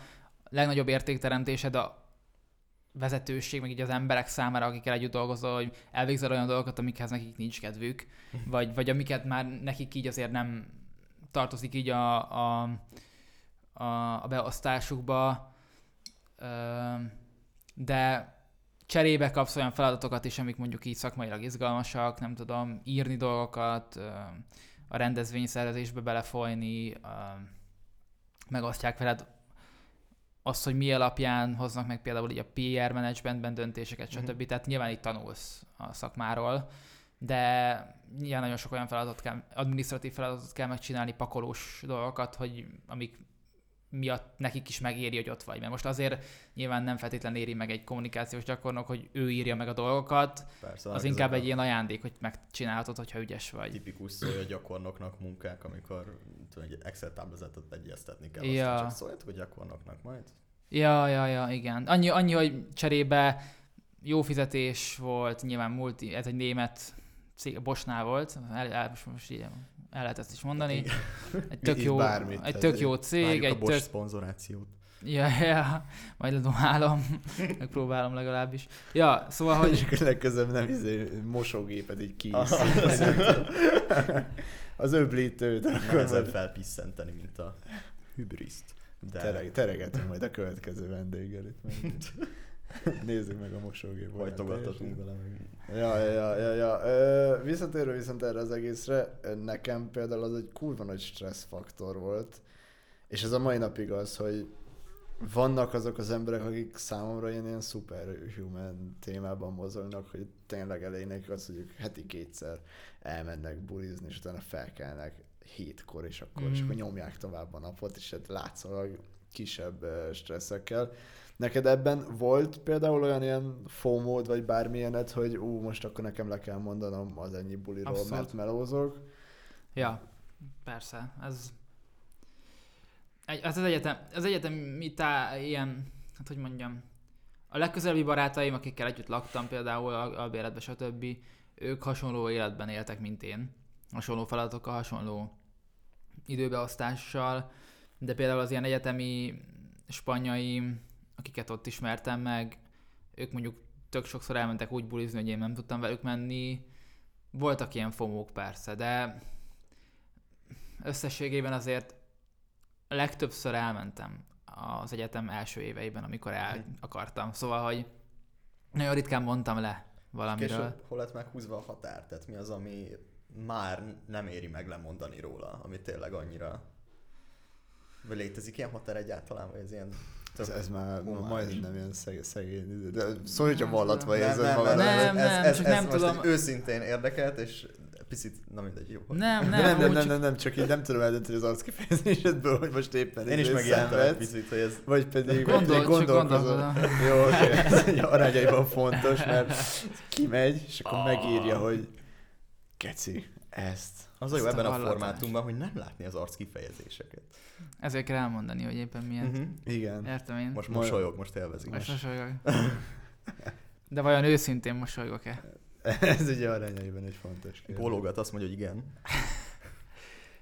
[SPEAKER 3] legnagyobb értékteremtésed a vezetőség, meg így az emberek számára, akikkel együtt dolgozol, hogy elvégzel olyan dolgokat, amikhez nekik nincs kedvük, vagy, vagy amiket már nekik így azért nem tartozik így a, a, a, a beosztásukba, de cserébe kapsz olyan feladatokat is, amik mondjuk így szakmailag izgalmasak, nem tudom, írni dolgokat, a rendezvényszervezésbe belefolyni, megosztják veled azt, hogy mi alapján hoznak meg például így a PR managementben döntéseket,
[SPEAKER 2] Mhm.
[SPEAKER 3] stb. Tehát nyilván itt tanulsz a szakmáról, de nyilván nagyon sok olyan feladatot kell, administratív feladatot kell megcsinálni, pakolós dolgokat, hogy amik miatt nekik is megéri, hogy ott vagy. Mert most azért nyilván nem feltétlenül éri meg egy kommunikációs gyakornok, hogy ő írja meg a dolgokat,
[SPEAKER 2] persze,
[SPEAKER 3] az inkább egy ilyen ajándék, hogy megcsinálhatod, hogyha ügyes
[SPEAKER 2] a
[SPEAKER 3] vagy.
[SPEAKER 2] tipikus szója gyakornoknak munkák, amikor tudom, egy Excel táblázatot egyeztetni kell,
[SPEAKER 3] Ja.
[SPEAKER 2] aztán csak szóljatok a gyakornoknak majd.
[SPEAKER 3] Ja, ja, ja, igen. Annyi, annyi, hogy cserébe jó fizetés volt, nyilván multi, ez egy német cég, Bosnál volt, el, el, most, most így el lehet ezt is mondani. Egy tök jó,
[SPEAKER 1] bármit,
[SPEAKER 3] egy tök jó cég,
[SPEAKER 2] Várjuk a
[SPEAKER 3] egy
[SPEAKER 2] Bosch
[SPEAKER 3] tök,
[SPEAKER 2] szponzorációt.
[SPEAKER 3] ja, ja, majd ledumálom, megpróbálom legalábbis. Ja, szóval,
[SPEAKER 1] És
[SPEAKER 3] hogy
[SPEAKER 1] akkor legközelebb nem izé, mosógéped így.
[SPEAKER 2] Aha.
[SPEAKER 1] Az öblítőt, akkor majd
[SPEAKER 2] felpisszenteni, mint a hübriszt. De
[SPEAKER 1] tereg, teregetünk majd a következő vendéggel itt. Nézzük meg a mosógép.
[SPEAKER 2] Hajtogattatunk vele meg.
[SPEAKER 1] Ja, ja, ja, ja, ja. Ö, visszatérve viszont erre az egészre, nekem például az egy kurva nagy stressz faktor volt, és ez a mai napig az, hogy vannak azok az emberek, akik számomra ilyen, ilyen superhuman témában mozognak, hogy tényleg elég nekik az, hogy ők heti kétszer elmennek bulizni, és utána felkelnek hétkor, és akkor, mm. és akkor nyomják tovább a napot, és hát látszólag kisebb stresszekkel. Neked ebben volt például olyan ilyen fomód, vagy bármilyenet, hogy ú, most akkor nekem le kell mondanom az ennyi buliról,
[SPEAKER 3] Abszolút.
[SPEAKER 1] mert melózok?
[SPEAKER 3] Ja, persze. Ez, egy, az, az egyetem, az egyetemi tá, ilyen, hát hogy mondjam, a legközelebbi barátaim, akikkel együtt laktam, például a albéletben, stb., ők hasonló életben éltek, mint én. Hasonló feladatokkal, hasonló időbeosztással, de például az ilyen egyetemi spanyaim, akiket ott ismertem meg, ők mondjuk tök sokszor elmentek úgy bulizni, hogy én nem tudtam velük menni. Voltak ilyen fomók persze, de összességében azért legtöbbször elmentem az egyetem első éveiben, amikor el akartam. Szóval, hogy nagyon ritkán mondtam le valamiről.
[SPEAKER 2] Később hol lett meghúzva a határ? Tehát mi az, ami már nem éri meg lemondani róla, ami tényleg annyira... Vagy létezik ilyen határ egyáltalán, vagy ez ilyen...
[SPEAKER 1] Ez, ez már
[SPEAKER 2] humánis?
[SPEAKER 1] majdnem ilyen szeg, szegény idő. De hogyha
[SPEAKER 3] Nem
[SPEAKER 1] vallatva érzed
[SPEAKER 3] nem,
[SPEAKER 1] magad.
[SPEAKER 3] nem,
[SPEAKER 2] ez,
[SPEAKER 3] nem,
[SPEAKER 2] ez,
[SPEAKER 3] csak
[SPEAKER 2] ez
[SPEAKER 3] nem
[SPEAKER 2] most
[SPEAKER 3] tudom.
[SPEAKER 2] egy őszintén érdekelt, és picit, na mindegy, jó.
[SPEAKER 3] Nem,
[SPEAKER 1] De
[SPEAKER 3] nem,
[SPEAKER 1] nem, nem, nem,
[SPEAKER 3] csak-
[SPEAKER 1] nem, nem, csak így nem tudom eldönteni az arckifejezésedből, hogy most éppen
[SPEAKER 2] Én is megijedtem egy picit, hogy ez...
[SPEAKER 1] Vagy pedig
[SPEAKER 3] Gondol,
[SPEAKER 1] gondolkozol.
[SPEAKER 3] gondolkodom.
[SPEAKER 1] Jó, oké, ez egy arányaiban fontos, mert kimegy, és akkor megírja, hogy keci, ezt.
[SPEAKER 2] Az a jó ebben a formátumban, hogy nem látni az arc kifejezéseket.
[SPEAKER 3] Ezért kell elmondani, hogy éppen milyen.
[SPEAKER 2] Uh-huh.
[SPEAKER 1] Igen.
[SPEAKER 3] Értem én.
[SPEAKER 2] Most mosolyog, most élvezik.
[SPEAKER 3] Most mosolygok. De vajon őszintén mosolygok-e?
[SPEAKER 1] Ez ugye arányaiban egy fontos kérdés.
[SPEAKER 2] Bólogat, azt mondja, hogy igen.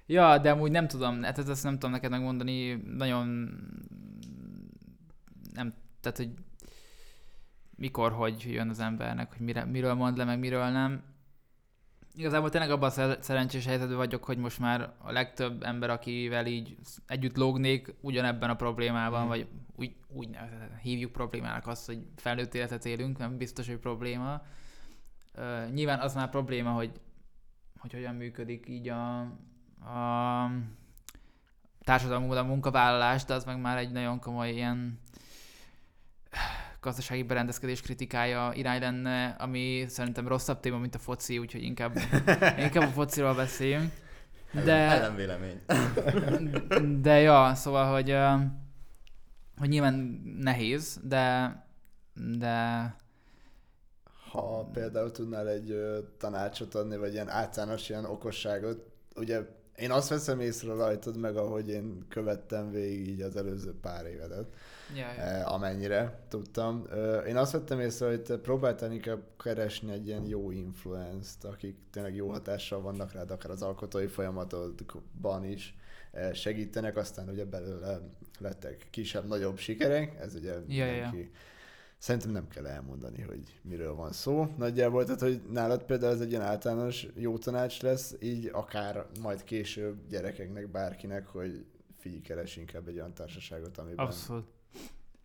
[SPEAKER 3] Ja, de amúgy nem tudom, hát ezt nem tudom neked megmondani, nagyon nem, tehát hogy mikor, hogy jön az embernek, hogy mire, miről mond le, meg miről nem. Igazából tényleg abban a szer- szerencsés helyzetben vagyok, hogy most már a legtöbb ember, akivel így együtt lógnék, ugyanebben a problémában,
[SPEAKER 2] Mhm.
[SPEAKER 3] vagy úgy, úgy hívjuk problémának azt, hogy felnőtt életet élünk, nem biztos, hogy probléma. Uh, nyilván az már probléma, hogy, hogy hogyan működik így a, a társadalmunkban a munkavállalás, de az meg már egy nagyon komoly ilyen gazdasági berendezkedés kritikája irány lenne, ami szerintem rosszabb téma, mint a foci, úgyhogy inkább, inkább a fociról beszéljünk. De,
[SPEAKER 2] Ellenvélemény.
[SPEAKER 3] de ja, szóval, hogy, hogy nyilván nehéz, de, de
[SPEAKER 1] Ha például tudnál egy ö, tanácsot adni, vagy ilyen általános ilyen okosságot, ugye én azt veszem észre rajtad, meg ahogy én követtem végig így az előző pár évedet,
[SPEAKER 3] ja, ja.
[SPEAKER 1] eh, amennyire tudtam. Ö, Én azt vettem észre, hogy te próbáltál inkább keresni egy ilyen jó influenzt, akik tényleg jó hatással vannak rád, akár az alkotói folyamatodban is eh, segítenek, aztán ugye belőle lettek kisebb-nagyobb sikerek, ez ugye
[SPEAKER 3] Ja, ja,
[SPEAKER 1] mindenki Szerintem nem kell elmondani, hogy miről van szó. Nagyjából, tehát, hogy nálad például ez egy ilyen általános jó tanács lesz, így akár majd később gyerekeknek, bárkinek, hogy figyelj, keres inkább egy olyan társaságot, amiben...
[SPEAKER 3] Abszolút.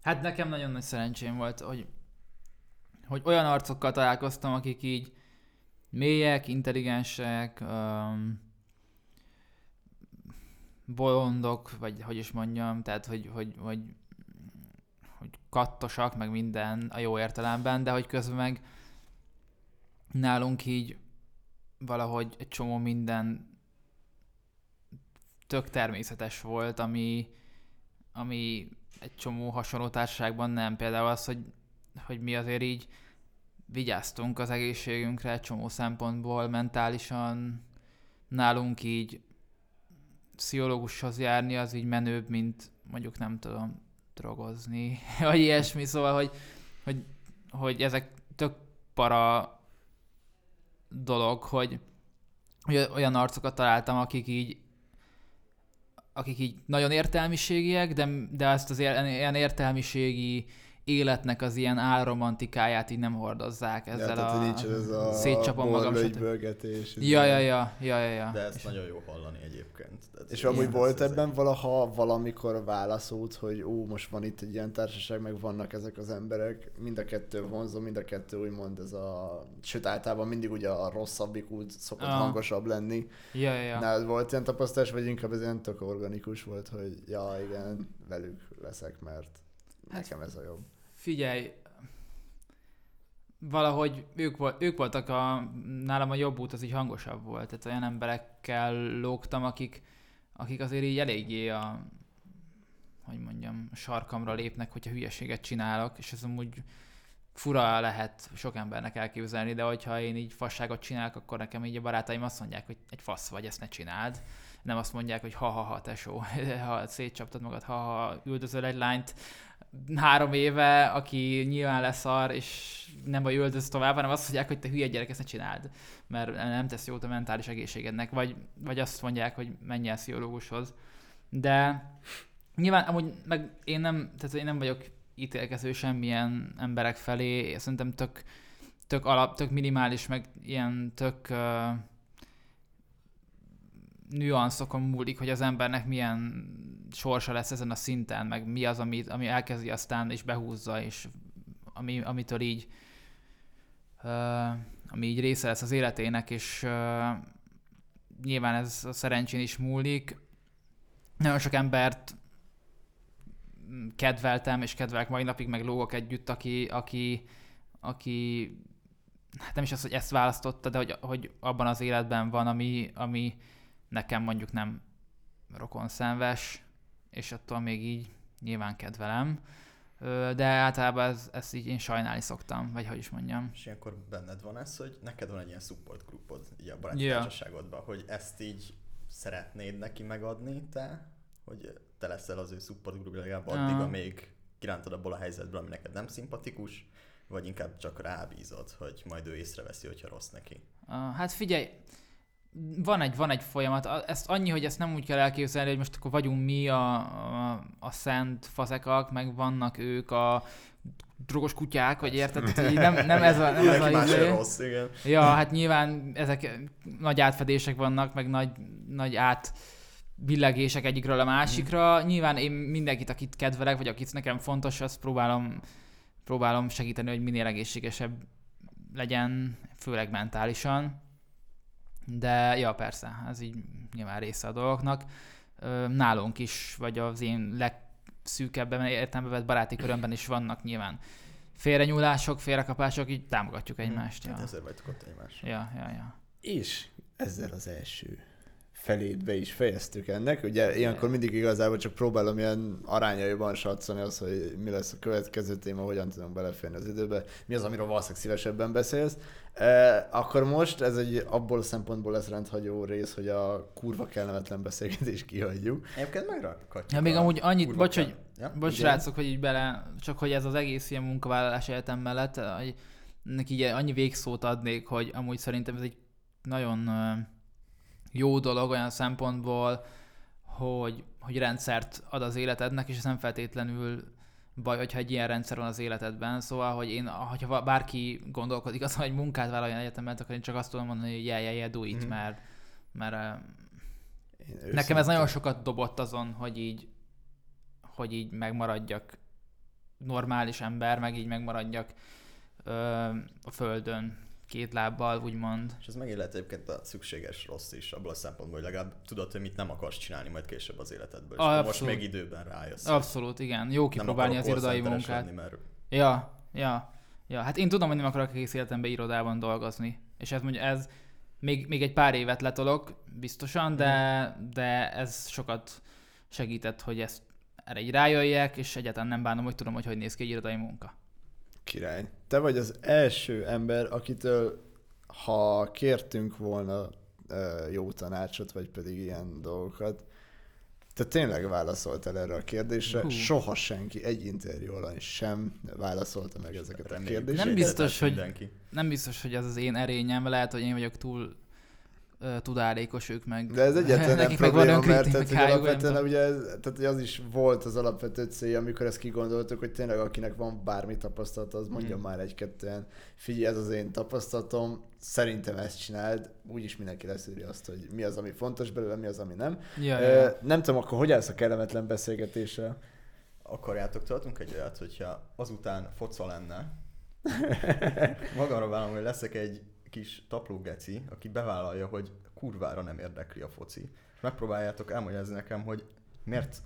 [SPEAKER 3] Hát nekem nagyon nagy szerencsém volt, hogy, hogy olyan arcokkal találkoztam, akik így mélyek, intelligensek, um, bolondok, vagy hogy is mondjam, tehát hogy, hogy, hogy, kattosak, meg minden a jó értelemben, de hogy közben meg nálunk így valahogy egy csomó minden tök természetes volt, ami, ami egy csomó hasonló társaságban nem. Például az, hogy, hogy mi azért így vigyáztunk az egészségünkre egy csomó szempontból, mentálisan nálunk így pszichológushoz járni, az így menőbb, mint mondjuk nem tudom, drogozni, vagy ilyesmi, szóval, hogy, hogy, hogy ezek tök para dolog, hogy, hogy olyan arcokat találtam, akik így akik így nagyon értelmiségiek, de, de ezt az ilyen értelmiségi életnek az ilyen álromantikáját így nem hordozzák
[SPEAKER 1] Ja,
[SPEAKER 3] ezzel
[SPEAKER 1] tehát,
[SPEAKER 3] a...
[SPEAKER 1] nincs ez a
[SPEAKER 3] szétcsapom magam,
[SPEAKER 1] borlögybölgetés.
[SPEAKER 3] Ja, ja, ja, ja, ja, ja.
[SPEAKER 2] De ezt nagyon jó hallani egyébként. Tehát
[SPEAKER 1] És amúgy volt
[SPEAKER 2] ez
[SPEAKER 1] ebben valaha valamikor válaszolt, hogy ó, most van itt egy ilyen társaság, meg vannak ezek az emberek, mind a kettő vonzó, mind a kettő úgymond ez a... Sőt, általában mindig ugye a rosszabbik úgy szokott
[SPEAKER 3] Ah.
[SPEAKER 1] hangosabb lenni.
[SPEAKER 3] Ja, ja, ja.
[SPEAKER 1] Ja. Nálad volt ilyen tapasztalás, vagy inkább ez ilyen tök organikus volt, hogy ja, igen, velük leszek, mert nekem ez a jobb.
[SPEAKER 3] Figyelj, valahogy ők, ők voltak a, nálam a jobb út az így hangosabb volt. Tehát olyan emberekkel lógtam, akik, akik azért így eléggé a, hogy mondjam, sarkamra lépnek, hogyha hülyeséget csinálok, és ez amúgy fura lehet sok embernek elképzelni, de hogyha én így fasságot csinálok, akkor nekem így a barátaim azt mondják, hogy egy fasz vagy, ezt ne csináld. Nem azt mondják, hogy ha-ha-ha, tesó, ha szétcsaptad magad, ha-ha üldözöl egy lányt három éve, aki nyilván leszar, és nem vagy üldöz tovább, hanem azt mondják, hogy te hülye gyerek, ezt ne csináld, mert nem tesz jót a mentális egészségednek, vagy, vagy azt mondják, hogy menj el pszichológushoz. De nyilván amúgy meg én nem, tehát én nem vagyok ítélkező semmilyen emberek felé, szerintem tök, tök alap, tök minimális, meg ilyen tök uh, nüanszokon múlik, hogy az embernek milyen sorsa lesz ezen a szinten, meg mi az, ami, ami elkezdi aztán és behúzza, és ami, amitől így uh, ami így része lesz az életének, és uh, nyilván ez a szerencsén is múlik. Nagyon sok embert kedveltem, és kedvelek mai napig, meg lógok együtt, aki, aki, aki hát nem is az, hogy ezt választotta, de hogy, hogy abban az életben van, ami, ami nekem mondjuk nem rokonszenves, és attól még így nyilván kedvelem. De általában ez, ezt így én sajnálni szoktam, vagy hogy is mondjam.
[SPEAKER 2] És ilyenkor benned van ez, hogy neked van egy ilyen support groupod így a baráti yeah. társaságodban, hogy ezt így szeretnéd neki megadni te, hogy te leszel az ő support group legalább addig,
[SPEAKER 3] Ah.
[SPEAKER 2] amíg kirántod abból a helyzetből, ami neked nem szimpatikus, vagy inkább csak rábízod, hogy majd ő észreveszi, hogyha rossz neki.
[SPEAKER 3] Uh, hát figyelj, van egy, van egy folyamat. Ezt annyi, hogy ezt nem úgy kell elképzelni, hogy most akkor vagyunk mi a, a, a szent fazekak, meg vannak ők a drogos kutyák, vagy érted? Nem, nem ez a, nem ez a izé.
[SPEAKER 2] rossz, igen.
[SPEAKER 3] Ja, hát nyilván ezek nagy átfedések vannak, meg nagy, nagy át billegések egyikről a másikra.
[SPEAKER 2] Mhm.
[SPEAKER 3] Nyilván én mindenkit, akit kedvelek, vagy akit nekem fontos, azt próbálom, próbálom segíteni, hogy minél egészségesebb legyen, főleg mentálisan. De ja, persze, ez így nyilván része a dolgoknak. Nálunk is, vagy az én legszűkebben értelembe vett baráti körömben is vannak nyilván félrenyúlások, félrekapások, így támogatjuk egymást. Ja.
[SPEAKER 2] Hát ezért vagytok ott egymásra.
[SPEAKER 3] Ja, ja, ja.
[SPEAKER 1] És ezzel az első felét be is fejeztük ennek. Ugye ilyenkor mindig igazából csak próbálom ilyen arányaiban satszolni az, hogy mi lesz a következő téma, hogyan tudunk beleférni az időbe, mi az, amiről valószínűleg szívesebben beszélsz. E, akkor most ez egy abból a szempontból lesz rendhagyó rész, hogy a kurva kellemetlen beszélgetést kihagyjuk.
[SPEAKER 2] Egyébként megrakhatjuk.
[SPEAKER 3] Ja, még
[SPEAKER 2] a
[SPEAKER 3] amúgy annyit, bocs,
[SPEAKER 2] kell-
[SPEAKER 3] hogy,
[SPEAKER 2] Ja?
[SPEAKER 3] bocs
[SPEAKER 1] igen.
[SPEAKER 3] srácok, hogy így bele, csak hogy ez az egész ilyen munkavállalás életem mellett, hogy neki így annyi végszót adnék, hogy amúgy szerintem ez egy nagyon jó dolog olyan szempontból, hogy, hogy rendszert ad az életednek, és ez nem feltétlenül baj, hogyha egy ilyen rendszer van az életedben. Szóval, hogy én, hogyha bárki gondolkodik azon, hogy munkát vállaljon egyetemet, akkor én csak azt tudom mondani, hogy yeah, yeah, yeah, do it,
[SPEAKER 2] Mhm.
[SPEAKER 3] mert, mert ö,
[SPEAKER 1] Én
[SPEAKER 3] Nekem ez nagyon sokat dobott azon, hogy így, hogy így megmaradjak normális ember, meg így megmaradjak ö, a földön két lábbal, úgymond.
[SPEAKER 2] És ez megint lehet egyébként a szükséges rossz is, abból a szempontból, hogy legalább tudod, hogy mit nem akarsz csinálni majd később az életedből. És akkor most
[SPEAKER 3] abszolút.
[SPEAKER 2] még időben rájössz.
[SPEAKER 3] Abszolút, igen. Jó kipróbálni az irodai munkát.
[SPEAKER 2] mert
[SPEAKER 3] Ja, ja, ja. Hát én tudom, hogy nem akarok egész életemben irodában dolgozni. És ez mondja, ez még, még egy pár évet letolok, biztosan, de, de ez sokat segített, hogy ezt erre így rájöjjek, és egyáltalán nem bánom, hogy tudom, hogy hogy néz ki egy irodai munka.
[SPEAKER 1] Király. Te vagy az első ember, akitől, ha kértünk volna jó tanácsot, vagy pedig ilyen dolgokat, te tényleg válaszoltál erre a kérdésre.
[SPEAKER 3] Hú.
[SPEAKER 1] Soha senki egy interjú alany sem válaszolta meg ezeket a kérdéseket.
[SPEAKER 3] Nem biztos, hogy-
[SPEAKER 2] Mindenki.
[SPEAKER 3] nem biztos, hogy ez az én erényem, lehet, hogy én vagyok túl tudálékos ők meg.
[SPEAKER 1] De ez egyáltalán nem
[SPEAKER 3] meg van
[SPEAKER 1] probléma, mert tehát, hogy alapvetően ugye ez, tehát, hogy az is volt az alapvető célja, amikor ezt kigondoltuk, hogy tényleg akinek van bármi tapasztalata, az mondja
[SPEAKER 2] Mhm.
[SPEAKER 1] már egy-kettően, figyelj, ez az én tapasztalatom, szerintem ezt csináld, úgyis mindenki leszűri azt, hogy mi az, ami fontos belőle, mi az, ami nem.
[SPEAKER 3] Ja, ja, ja.
[SPEAKER 1] nem tudom, akkor hogy állsz a kellemetlen beszélgetéssel?
[SPEAKER 2] Akarjátok, tartunk egy olyat, hogyha azután foca lenne, magamra vállalom, hogy leszek egy kis taplógeci, aki bevállalja, hogy kurvára nem érdekli a foci. És megpróbáljátok elmagyarázni nekem, hogy miért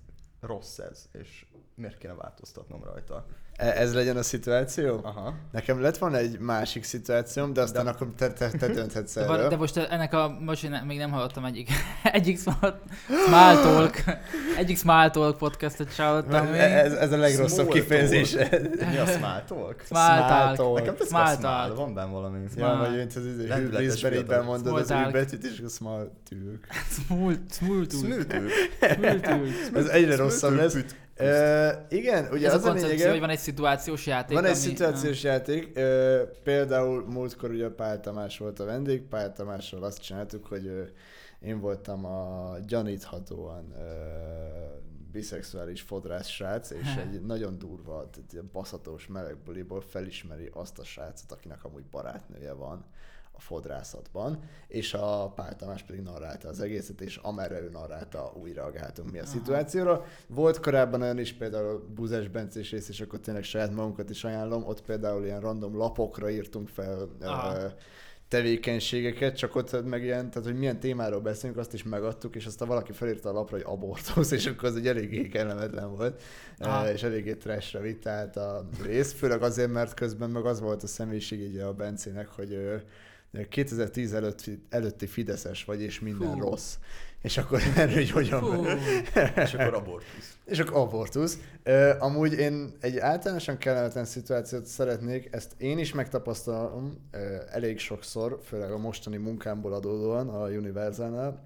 [SPEAKER 2] rossz ez, és miért kéne változtatnom rajta.
[SPEAKER 1] E- Ez legyen a szituáció?
[SPEAKER 2] Aha.
[SPEAKER 1] Nekem lett van egy másik szituációm, de aztán
[SPEAKER 2] De-
[SPEAKER 1] akkor te, te, te dönthetsz
[SPEAKER 3] De,
[SPEAKER 1] erről.
[SPEAKER 3] van- de most ennek a, most én még nem hallottam egyik, egyik small, talk, egyik small talk podcastet se hallottam még.
[SPEAKER 1] ez, ez a legrosszabb
[SPEAKER 2] Small
[SPEAKER 1] kifejezése.
[SPEAKER 2] Mi a small talk?
[SPEAKER 3] Small talk.
[SPEAKER 1] talk.
[SPEAKER 2] Nekem tetszik
[SPEAKER 3] Small
[SPEAKER 2] a small,
[SPEAKER 3] talk.
[SPEAKER 2] van benne valami.
[SPEAKER 1] Ja,
[SPEAKER 3] Small.
[SPEAKER 1] vagy mint az izé, hűblészben így bemondod az
[SPEAKER 3] talk.
[SPEAKER 1] ő betűt, és akkor small tűk.
[SPEAKER 3] Small, talk.
[SPEAKER 2] Talk.
[SPEAKER 3] Small talk.
[SPEAKER 1] Ez egyre rosszabb lesz. Ö, igen, ugye
[SPEAKER 3] Ez a
[SPEAKER 1] az a
[SPEAKER 3] koncepció,
[SPEAKER 1] lényege,
[SPEAKER 3] hogy van egy szituációs játék,
[SPEAKER 1] van egy
[SPEAKER 3] ami-
[SPEAKER 1] szituációs játék, ö, például múltkor ugye Pál Tamás volt a vendég, Pál Tamásról azt csináltuk, hogy ö, én voltam a gyaníthatóan ö, biszexuális fodrász srác, és egy nagyon durva, tehát ilyen baszatós melegbuliból felismeri azt a srácot, akinek amúgy barátnője van a fodrászatban, és a Pál Tamás pedig narrálta az egészet, és amerre ő narrálta, úgy reagáltunk mi a
[SPEAKER 3] Aha.
[SPEAKER 1] szituációra. Volt korábban olyan is, például Búzás Bencés rész, és akkor tényleg saját magunkat is ajánlom, ott például ilyen random lapokra írtunk fel
[SPEAKER 3] Aha.
[SPEAKER 1] tevékenységeket, csak ott meg ilyen, tehát hogy milyen témáról beszélünk, azt is megadtuk, és aztán valaki felírta a lapra, hogy abortusz, és akkor az egy eléggé kellemetlen volt,
[SPEAKER 3] Aha.
[SPEAKER 1] és eléggé trashre vitt a rész, főleg azért, mert közben meg az volt a személyiség ugye a Bencének, hogy ő 2010 előtti, előtti Fideszes vagy, és minden
[SPEAKER 3] Fú.
[SPEAKER 1] rossz. És akkor erről, hogy hogyan...
[SPEAKER 3] Fú,
[SPEAKER 2] És akkor abortusz.
[SPEAKER 1] És akkor abortusz. Amúgy én egy általánosan kellemetlen szituációt szeretnék, ezt én is megtapasztalom elég sokszor, főleg a mostani munkámból adódóan a Universalnál,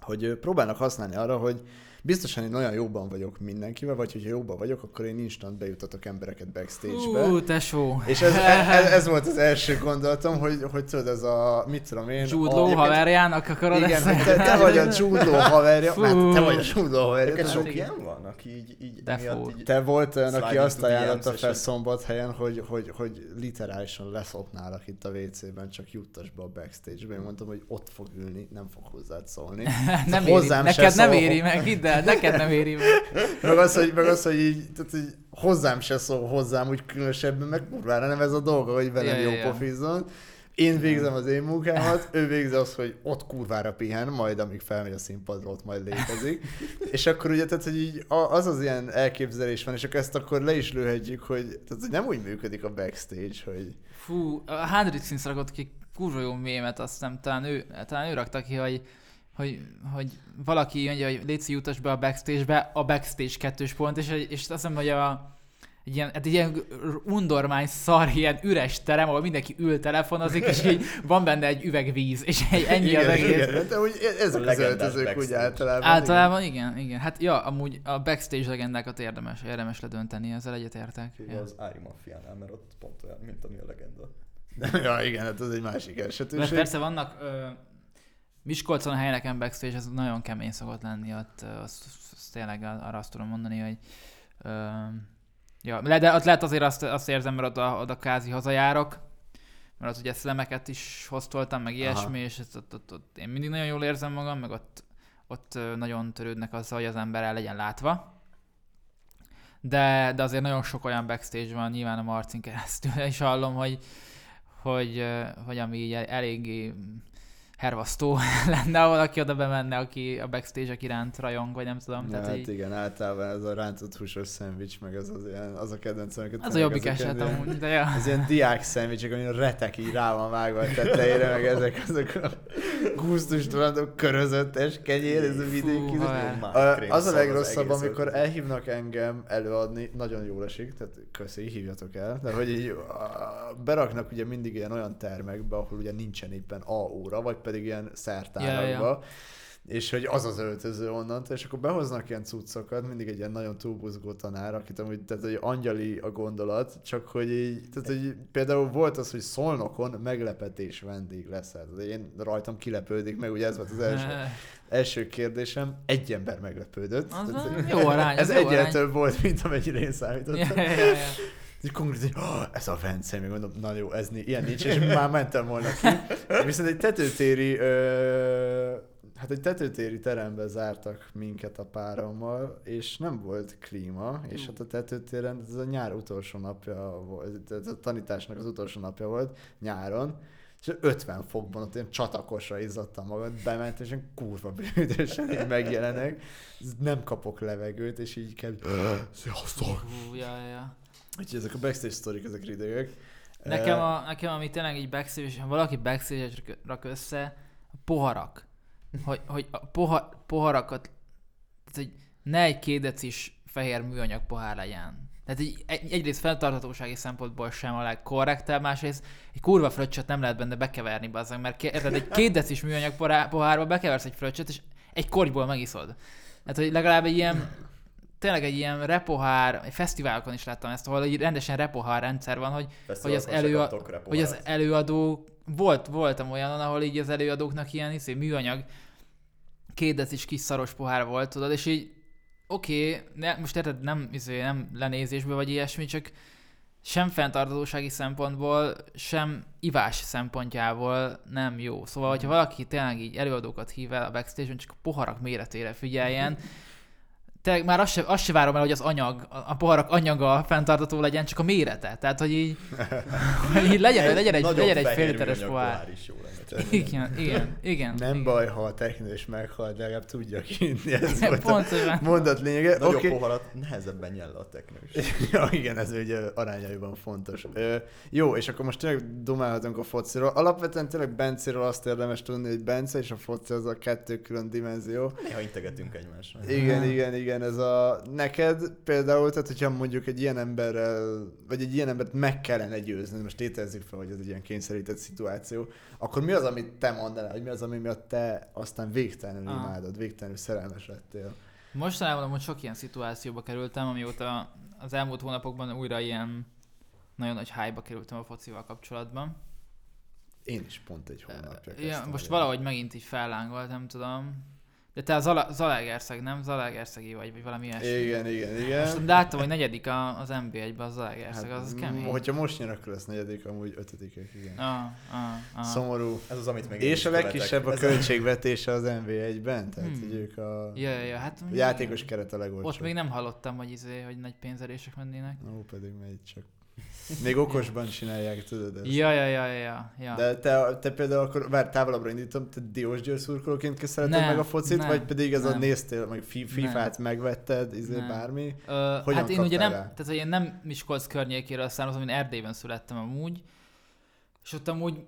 [SPEAKER 1] hogy próbálnak használni arra, hogy biztosan én olyan jóban vagyok mindenkivel, vagy hogyha jóban vagyok, akkor én instant bejutatok embereket backstage-be.
[SPEAKER 3] Fú, tesó.
[SPEAKER 1] És ez, ez, ez, volt az első gondolatom, hogy, hogy tudod, ez a, mit tudom én...
[SPEAKER 3] Jude
[SPEAKER 1] a,
[SPEAKER 3] Law haverjának akarod
[SPEAKER 1] Igen,
[SPEAKER 3] ezt?
[SPEAKER 1] te, te vagy a Jude Law haverja, hát te vagy a Jude Law haverja. Te-
[SPEAKER 2] sok ilyen van, aki így, így
[SPEAKER 3] De
[SPEAKER 2] miatt így...
[SPEAKER 1] Te volt olyan, aki azt ajánlotta fel
[SPEAKER 2] hogy-
[SPEAKER 1] szombathelyen, hogy, hogy, hogy literálisan leszopnálak itt a WC-ben, csak juttas be a backstage-be. Én mondtam, hogy ott fog ülni, nem fog hozzád szólni.
[SPEAKER 3] nem éri,
[SPEAKER 1] hozzám se
[SPEAKER 3] neked nem éri meg, hidd el, neked nem éri meg.
[SPEAKER 1] Meg az, hogy, meg az, hogy így, tehát, hogy hozzám se szól hozzám úgy különösebben, meg kurvára nem ez a dolga, hogy velem
[SPEAKER 3] Ja,
[SPEAKER 1] jó
[SPEAKER 3] ja,
[SPEAKER 1] pofizzon. Én végzem az én munkámat, ő végzi azt, hogy ott kurvára pihen, majd amíg felmegy a színpadra, ott majd létezik. és akkor ugye, tehát, hogy így az az ilyen elképzelés van, és akkor ezt akkor le is lőhetjük, hogy, tehát, hogy nem úgy működik a backstage, hogy
[SPEAKER 3] Fú, a rakott ki kurva jó mémet, azt nem, talán ő, talán ő rakta ki, hogy, hogy, hogy valaki mondja, hogy Léci jutas be a backstage-be, a backstage kettős pont, és, és azt hiszem, hogy a, egy ilyen, hát egy ilyen undormány szar, ilyen üres terem, ahol mindenki ül telefonozik, és így van benne egy üveg víz, és egy, ennyi az egész.
[SPEAKER 1] igen, de úgy ezek
[SPEAKER 2] A
[SPEAKER 1] az öltözők úgy általában.
[SPEAKER 3] Általában igen, igen. Hát ja, amúgy a backstage legendákat érdemes, érdemes ledönteni, ezzel egyetértek. Ja.
[SPEAKER 2] az Ári Maffiánál, mert ott pont olyan, mint ami a legenda.
[SPEAKER 1] Igen. ja, igen, hát az egy másik
[SPEAKER 3] Mert
[SPEAKER 1] esetőség.
[SPEAKER 3] persze vannak ö, Miskolcon a helyeneken backstage, ez nagyon kemény szokott lenni, ott azt, azt tényleg arra azt tudom mondani, hogy ö, ja, de ott lehet azért azt, azt érzem, mert oda, oda kázi hazajárok, mert ott ugye szlemeket is hoztoltam, meg ilyesmi, és ezt ott, ott, ott, én mindig nagyon jól érzem magam, meg ott, ott nagyon törődnek azzal, hogy az ember el legyen látva. De, de azért nagyon sok olyan backstage van, nyilván a Marcin keresztül is hallom, hogy, hogy, hogy ami így eléggé hervasztó lenne, ha valaki oda bemenne, aki a backstage iránt rajong, vagy nem tudom.
[SPEAKER 1] Ja,
[SPEAKER 3] Tehát
[SPEAKER 1] hát
[SPEAKER 3] így,
[SPEAKER 1] igen, általában ez a rántott húsos szendvics, meg az, az, ilyen, az a kedvencem,
[SPEAKER 3] az a
[SPEAKER 1] tényleg
[SPEAKER 3] jobbik eset amúgy, de ja.
[SPEAKER 1] Ez ilyen diák szendvicsek, amin a retek így rá van vágva a tetejére, meg ezek azok a gusztustalanok körözöttes kenyér, ez a vidéki. Az a legrosszabb,
[SPEAKER 2] egész
[SPEAKER 1] amikor elhívnak engem előadni, nagyon jól esik, tehát köszi, hívjatok el, de hogy így beraknak ugye mindig ilyen olyan termekbe, ahol ugye nincsen éppen A óra, vagy pedig ilyen szertárakba,
[SPEAKER 3] Ja, ja.
[SPEAKER 1] És hogy az az öltöző onnantól, és akkor behoznak ilyen cuccokat, mindig egy ilyen nagyon túlbuzgó tanár, akit amúgy, tehát hogy angyali a gondolat, csak hogy így, tehát hogy például volt az, hogy szolnokon meglepetés vendég leszel. De én rajtam kilepődik meg, ugye ez volt az első, első kérdésem, egy ember meglepődött.
[SPEAKER 3] Az
[SPEAKER 1] Tehát,
[SPEAKER 3] jó arány,
[SPEAKER 1] ez
[SPEAKER 3] jó
[SPEAKER 1] egyre
[SPEAKER 3] arány.
[SPEAKER 1] több volt, mint amennyire én számítottam.
[SPEAKER 3] Ja, ja, ja.
[SPEAKER 1] És konkrétan, oh, ez a Vence, még mondom, na jó, ez ilyen nincs, és már mentem volna ki. Viszont egy tetőtéri, ö, hát egy tetőtéri terembe zártak minket a párommal, és nem volt klíma, és hát a tetőtéren ez a nyár utolsó napja volt, ez a tanításnak az utolsó napja volt, nyáron, és 50 fokban ott ilyen csatakosra izzadtam magad, bement, és ilyen kurva bűnösen így megjelenek, nem kapok levegőt, és így kell, sziasztok!
[SPEAKER 3] Ja, ja.
[SPEAKER 1] Úgyhogy ezek a backstage sztorik, ezek ridegek.
[SPEAKER 3] Nekem,
[SPEAKER 1] Eh,
[SPEAKER 3] a, nekem ami tényleg így backstage, ha valaki backstage rak össze, a poharak. Hogy, hogy a poha, poharakat, tehát, hogy ne egy két decis fehér műanyag pohár legyen. Tehát egy, egy, egyrészt fenntarthatósági szempontból sem a legkorrektebb, másrészt egy kurva fröccsöt nem lehet benne bekeverni, bazzag, mert érted, egy két decis műanyag pohárba bekeversz egy fröccsöt, és egy kortyból megiszod. Tehát, hogy legalább egy ilyen, tényleg egy ilyen repohár, egy fesztiválokon is láttam ezt, ahol egy rendesen repohár rendszer van, hogy hogy az, elő, hogy az előadó, volt, voltam olyan, ahol így az előadóknak ilyen iszé, műanyag két decis kis szaros pohár volt, tudod, és így oké, okay, most érted, nem, izé, nem lenézésből vagy ilyesmi, csak sem fenntartatósági szempontból, sem ivás szempontjából nem jó. Szóval, hogyha valaki tényleg így előadókat hív el a backstage-on, csak a poharak méretére figyeljen, tényleg már azt se, azt se várom el, hogy az anyag, a poharak anyaga fenntartató legyen, csak a mérete. Tehát, hogy így, hogy így legyen, legyen egy, legyen egy fél literes pohár.
[SPEAKER 2] is jó lenne.
[SPEAKER 3] Igen, igen, igen.
[SPEAKER 1] Nem
[SPEAKER 3] igen.
[SPEAKER 1] baj, ha a technős meghal, de legalább tudja kinni. Ez volt a
[SPEAKER 3] Pontosan.
[SPEAKER 1] mondat lényege.
[SPEAKER 2] Nagyobb okay. poharat nehezebben nyel le a teknős.
[SPEAKER 1] ja, igen, ez ugye arányaiban fontos. Ö, jó, és akkor most tényleg dumálhatunk a fociról. Alapvetően tényleg Bencéről azt érdemes tudni, hogy Bence és a foci az a kettő külön dimenzió.
[SPEAKER 2] Néha integetünk egymásra.
[SPEAKER 1] Igen, igen, igen, ez a... Neked például, tehát hogyha mondjuk egy ilyen emberrel, vagy egy ilyen embert meg kellene győzni, most tételezzük fel, hogy ez egy ilyen kényszerített szituáció, akkor mi az, amit te mondanál, hogy mi az, ami miatt te aztán végtelenül
[SPEAKER 3] Ah.
[SPEAKER 1] imádod, végtelenül szerelmes lettél?
[SPEAKER 3] Mostanában amúgy sok ilyen szituációba kerültem, amióta az elmúlt hónapokban újra ilyen nagyon nagy hype kerültem a focival kapcsolatban.
[SPEAKER 1] Én is pont egy hónapja
[SPEAKER 3] Ja, most
[SPEAKER 1] el.
[SPEAKER 3] valahogy megint így fellángolt, nem tudom. De te a Zala- Zalaegerszeg, nem? Zalaegerszegi vagy, vagy valami ilyesmi.
[SPEAKER 1] Igen, igen, igen.
[SPEAKER 3] Most láttam, hogy negyedik a, az NB1-ben a Zalaegerszeg, az, az kemény.
[SPEAKER 1] Hogyha most nyer, akkor lesz negyedik, amúgy ötödikek, igen.
[SPEAKER 3] Ah, ah, ah.
[SPEAKER 1] Szomorú.
[SPEAKER 2] Ez az, amit én
[SPEAKER 1] És a legkisebb a költségvetése az NV1-ben, tehát
[SPEAKER 3] Hmm.
[SPEAKER 1] hogy ők a
[SPEAKER 3] Ja, ja, ja, hát
[SPEAKER 1] a játékos keret a legolcsóbb.
[SPEAKER 3] ott még nem hallottam, hogy, izé, hogy nagy pénzerések mennének.
[SPEAKER 1] Ó, pedig megy csak. Még okosban csinálják, tudod ezt.
[SPEAKER 3] Ja, ja, ja, ja, ja.
[SPEAKER 1] De te, te például akkor, vár, távolabbra indítom, te Diós Győr szurkolóként szereted meg a focit,
[SPEAKER 3] nem,
[SPEAKER 1] vagy pedig ez a
[SPEAKER 3] nem.
[SPEAKER 1] néztél, meg fi- FIFA-t megvetted, izé
[SPEAKER 3] Nem.
[SPEAKER 1] bármi?
[SPEAKER 3] Ö,
[SPEAKER 1] Hogyan
[SPEAKER 3] hát én ugye nem,
[SPEAKER 1] rá?
[SPEAKER 3] tehát hogy én nem Miskolc környékéről származom, én Erdélyben születtem amúgy, és ott amúgy,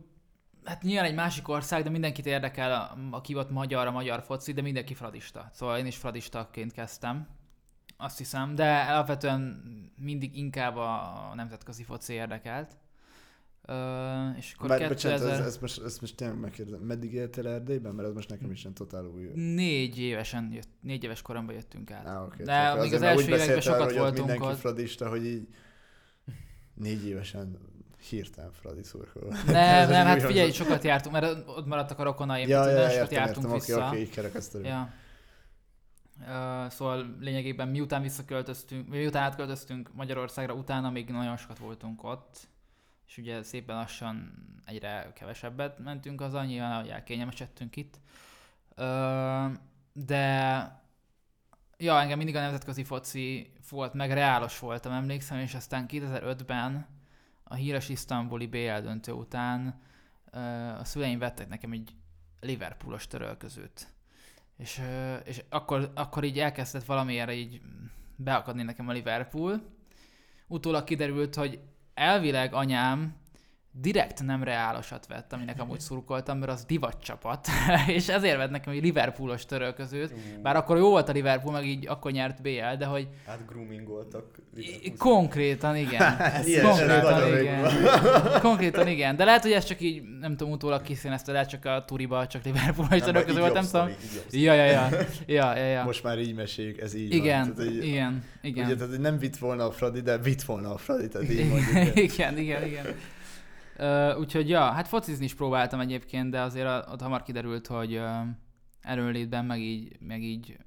[SPEAKER 3] hát nyilván egy másik ország, de mindenkit érdekel, a, aki ott magyar, a magyar foci, de mindenki fradista. Szóval én is fradistaként kezdtem, azt hiszem, de alapvetően mindig inkább a nemzetközi foci érdekelt. Ö, és akkor
[SPEAKER 1] Bár, bocsánat,
[SPEAKER 3] 2000...
[SPEAKER 1] ez, ez, most, ezt most tényleg megkérdezem, meddig éltél Erdélyben? Mert ez most nekem is ilyen totál új.
[SPEAKER 3] Négy évesen jött, négy éves koromban jöttünk át.
[SPEAKER 1] Á, oké.
[SPEAKER 3] De még az első években sokat
[SPEAKER 1] ott
[SPEAKER 3] voltunk
[SPEAKER 1] mindenki
[SPEAKER 3] ott.
[SPEAKER 1] fradista, hogy így négy évesen hirtelen fradi szurkoló.
[SPEAKER 3] Nem, nem,
[SPEAKER 1] úgy
[SPEAKER 3] hát figyelj, sokat jártunk, mert ott maradtak a rokonaim,
[SPEAKER 1] Ja,
[SPEAKER 3] ja,
[SPEAKER 1] ja,
[SPEAKER 3] sokat jártunk
[SPEAKER 1] értem,
[SPEAKER 3] vissza.
[SPEAKER 1] oké, így kerekesztő.
[SPEAKER 3] Ja. Uh, szóval lényegében miután visszaköltöztünk, miután átköltöztünk Magyarországra, utána még nagyon sokat voltunk ott, és ugye szépen lassan egyre kevesebbet mentünk haza, nyilván hogy elkényelmesedtünk itt. Uh, de ja, engem mindig a nemzetközi foci volt, meg reálos voltam, emlékszem, és aztán 2005-ben a híres isztambuli BL döntő után uh, a szüleim vettek nekem egy Liverpoolos törölközőt. És, és akkor, akkor így elkezdett valamiért így beakadni nekem a Liverpool. Utólag kiderült, hogy elvileg anyám direkt nem reálosat vett, aminek amúgy szurkoltam, mert az divat csapat, és ezért vett nekem egy Liverpoolos törölközőt, bár akkor jó volt a Liverpool, meg így akkor nyert BL, de hogy
[SPEAKER 2] Hát groomingoltak.
[SPEAKER 3] Konkrétan igen.
[SPEAKER 1] Ilyen,
[SPEAKER 3] Konkrétan igen. Konkrétan igen. De lehet, hogy ez csak így, nem tudom, utólag kiszínezte, lehet csak a turiba, csak Liverpool és
[SPEAKER 2] Nem,
[SPEAKER 3] török
[SPEAKER 2] így
[SPEAKER 3] volt, nem tudom. Ja, ja, ja. Ja, ja, ja.
[SPEAKER 1] Most már így meséljük, ez így
[SPEAKER 3] Igen,
[SPEAKER 1] van. Tehát, hogy-
[SPEAKER 3] igen, igen.
[SPEAKER 1] Ugye, tehát nem vitt volna a Fradi, de vitt volna a Fradi, tehát így mondjuk.
[SPEAKER 3] igen, igen, igen. Uh, úgyhogy ja, hát focizni is próbáltam egyébként, de azért ott hamar kiderült, hogy uh, erőnlétben meg így, meg így